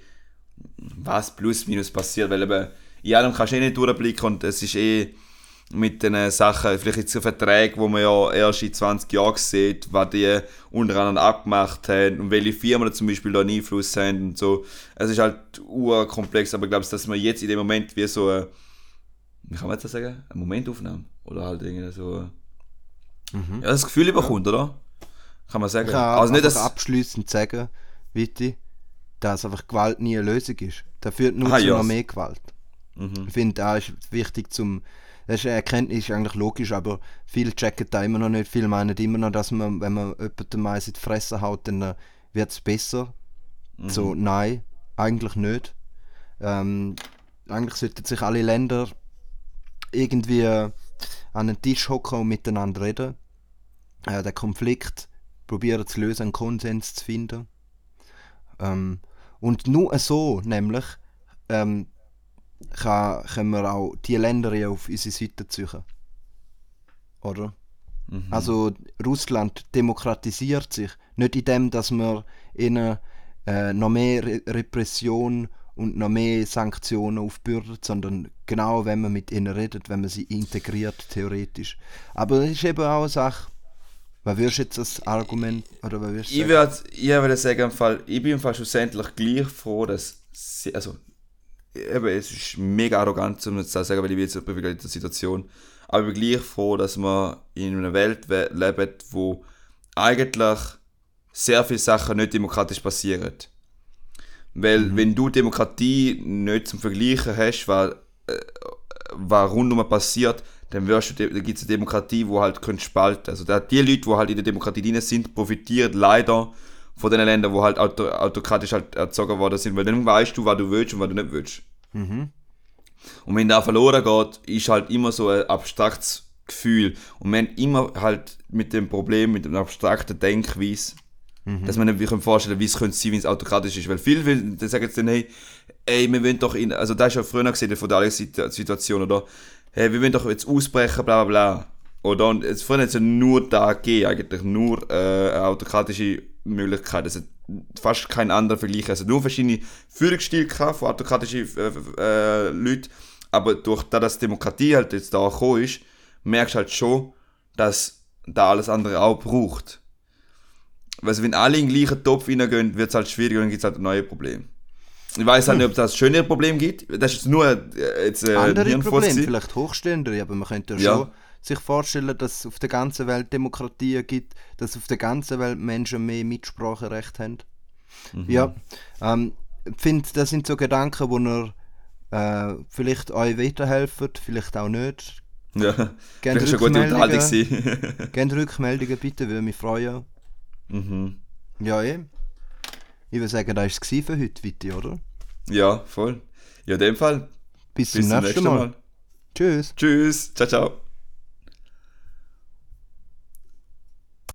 was plus minus passiert, weil eben in allem kannst du eh nicht durchblicken und es ist eh mit den Sachen, vielleicht jetzt so Verträge, wo man ja erst in 20 Jahren sieht, was die untereinander abgemacht haben und welche Firmen zum Beispiel da einen Einfluss haben und so. Es ist halt urkomplex, aber ich glaube, dass man jetzt in dem Moment wie so eine, wie kann man das sagen, eine Momentaufnahme? Oder halt irgendwie so ja, das Gefühl bekommt, oder? Kann man sagen. ich kann also nicht, dass, abschließend sagen, bitte, dass einfach Gewalt nie eine Lösung ist. Da führt nur Ah, zu ja. noch mehr Gewalt. Ich finde, das ist wichtig zum. Das ist eine Erkenntnis, ist eigentlich logisch, aber viele checken da immer noch nicht. Viele meinen immer noch, dass man, wenn man jemandem Mais in die Fresse haut, dann wird es besser. So, nein, eigentlich nicht. Ähm, eigentlich sollten sich alle Länder irgendwie an einen Tisch hocken und miteinander reden. Äh, den Konflikt probieren zu lösen, einen Konsens zu finden. Ähm, und nur so, nämlich, ähm, kann, können wir auch die Länder ja auf unsere Seite ziehen. Oder? Also Russland demokratisiert sich. Nicht in dem, dass man ihnen äh, noch mehr Re Repression und noch mehr Sanktionen aufbürdet, sondern genau, wenn man mit ihnen redet, wenn man sie integriert, theoretisch. Aber es ist eben auch eine Sache, was würdest du jetzt das Argument, oder was würdest du Ich würde ich würde sagen, im Fall, ich bin im Fall schlussendlich gleich froh, dass sie, also eben, es ist mega arrogant, um jetzt zu sagen, weil ich bin jetzt in der Situation, aber ich bin gleich froh, dass wir in einer Welt we- leben, wo eigentlich sehr viele Sachen nicht demokratisch passieren. Weil wenn du Demokratie nicht zum Vergleichen hast, was, äh, was rundum passiert, dann, wirst du, dann gibt es eine Demokratie, wo halt könnt spalten. Also da, die Leute, die halt in der Demokratie drin sind, profitieren leider von den Ländern, wo halt auto, autokratisch halt erzogen worden sind, weil dann weißt du, was du willst und was du nicht willst. Und wenn da verloren geht, ist halt immer so ein abstraktes Gefühl. Und wir haben immer halt mit dem Problem, mit dem abstrakten Denkweise, dass man wirklich vorstellen wie es könnte sein, wenn es autokratisch ist. Weil viele, die sagen jetzt dann, hey, ey, wir wollen doch in, also das ist ja früher gesehen von der Situ- Situation, oder? Hey, wir wollen doch jetzt ausbrechen, bla bla bla. Oder? Und jetzt früher hat es ja nur da gegeben, eigentlich nur äh, eine autokratische Möglichkeit. Es hat fast kein anderer Vergleich. Also nur verschiedene Führungsstile von autokratischen äh, äh, Leuten. Aber durch das, dass Demokratie halt jetzt da gekommen ist, merkst du halt schon, dass da alles andere auch braucht. Also wenn alle in den gleichen Topf reingehen, wird es halt schwieriger und dann gibt es halt neue Probleme. Ich weiß halt nicht, ob das schönere Problem gibt. Das ist jetzt nur äh, jetzt, äh, andere. Probleme, vielleicht hochstehendere, aber man könnte ja Ja. schon sich vorstellen, dass es auf der ganzen Welt Demokratien gibt, dass auf der ganzen Welt Menschen mehr Mitspracherecht haben. Mhm. Ja, ähm, ich finde, das sind so Gedanken, wo ihr äh, vielleicht euch weiterhelfen, vielleicht auch nicht. Ja, Gerne vielleicht ist eine gute Unterhaltung Rückmeldungen, gerne Rückmeldungen bitte, würde mich freuen. Mhm. Ja, eh. Ich würde sagen, das war es für heute, Vitti, oder? Ja, voll. Ja, in dem Fall. Bis, Bis zum nächsten Mal. Mal. Tschüss. Tschüss. Ciao, ciao.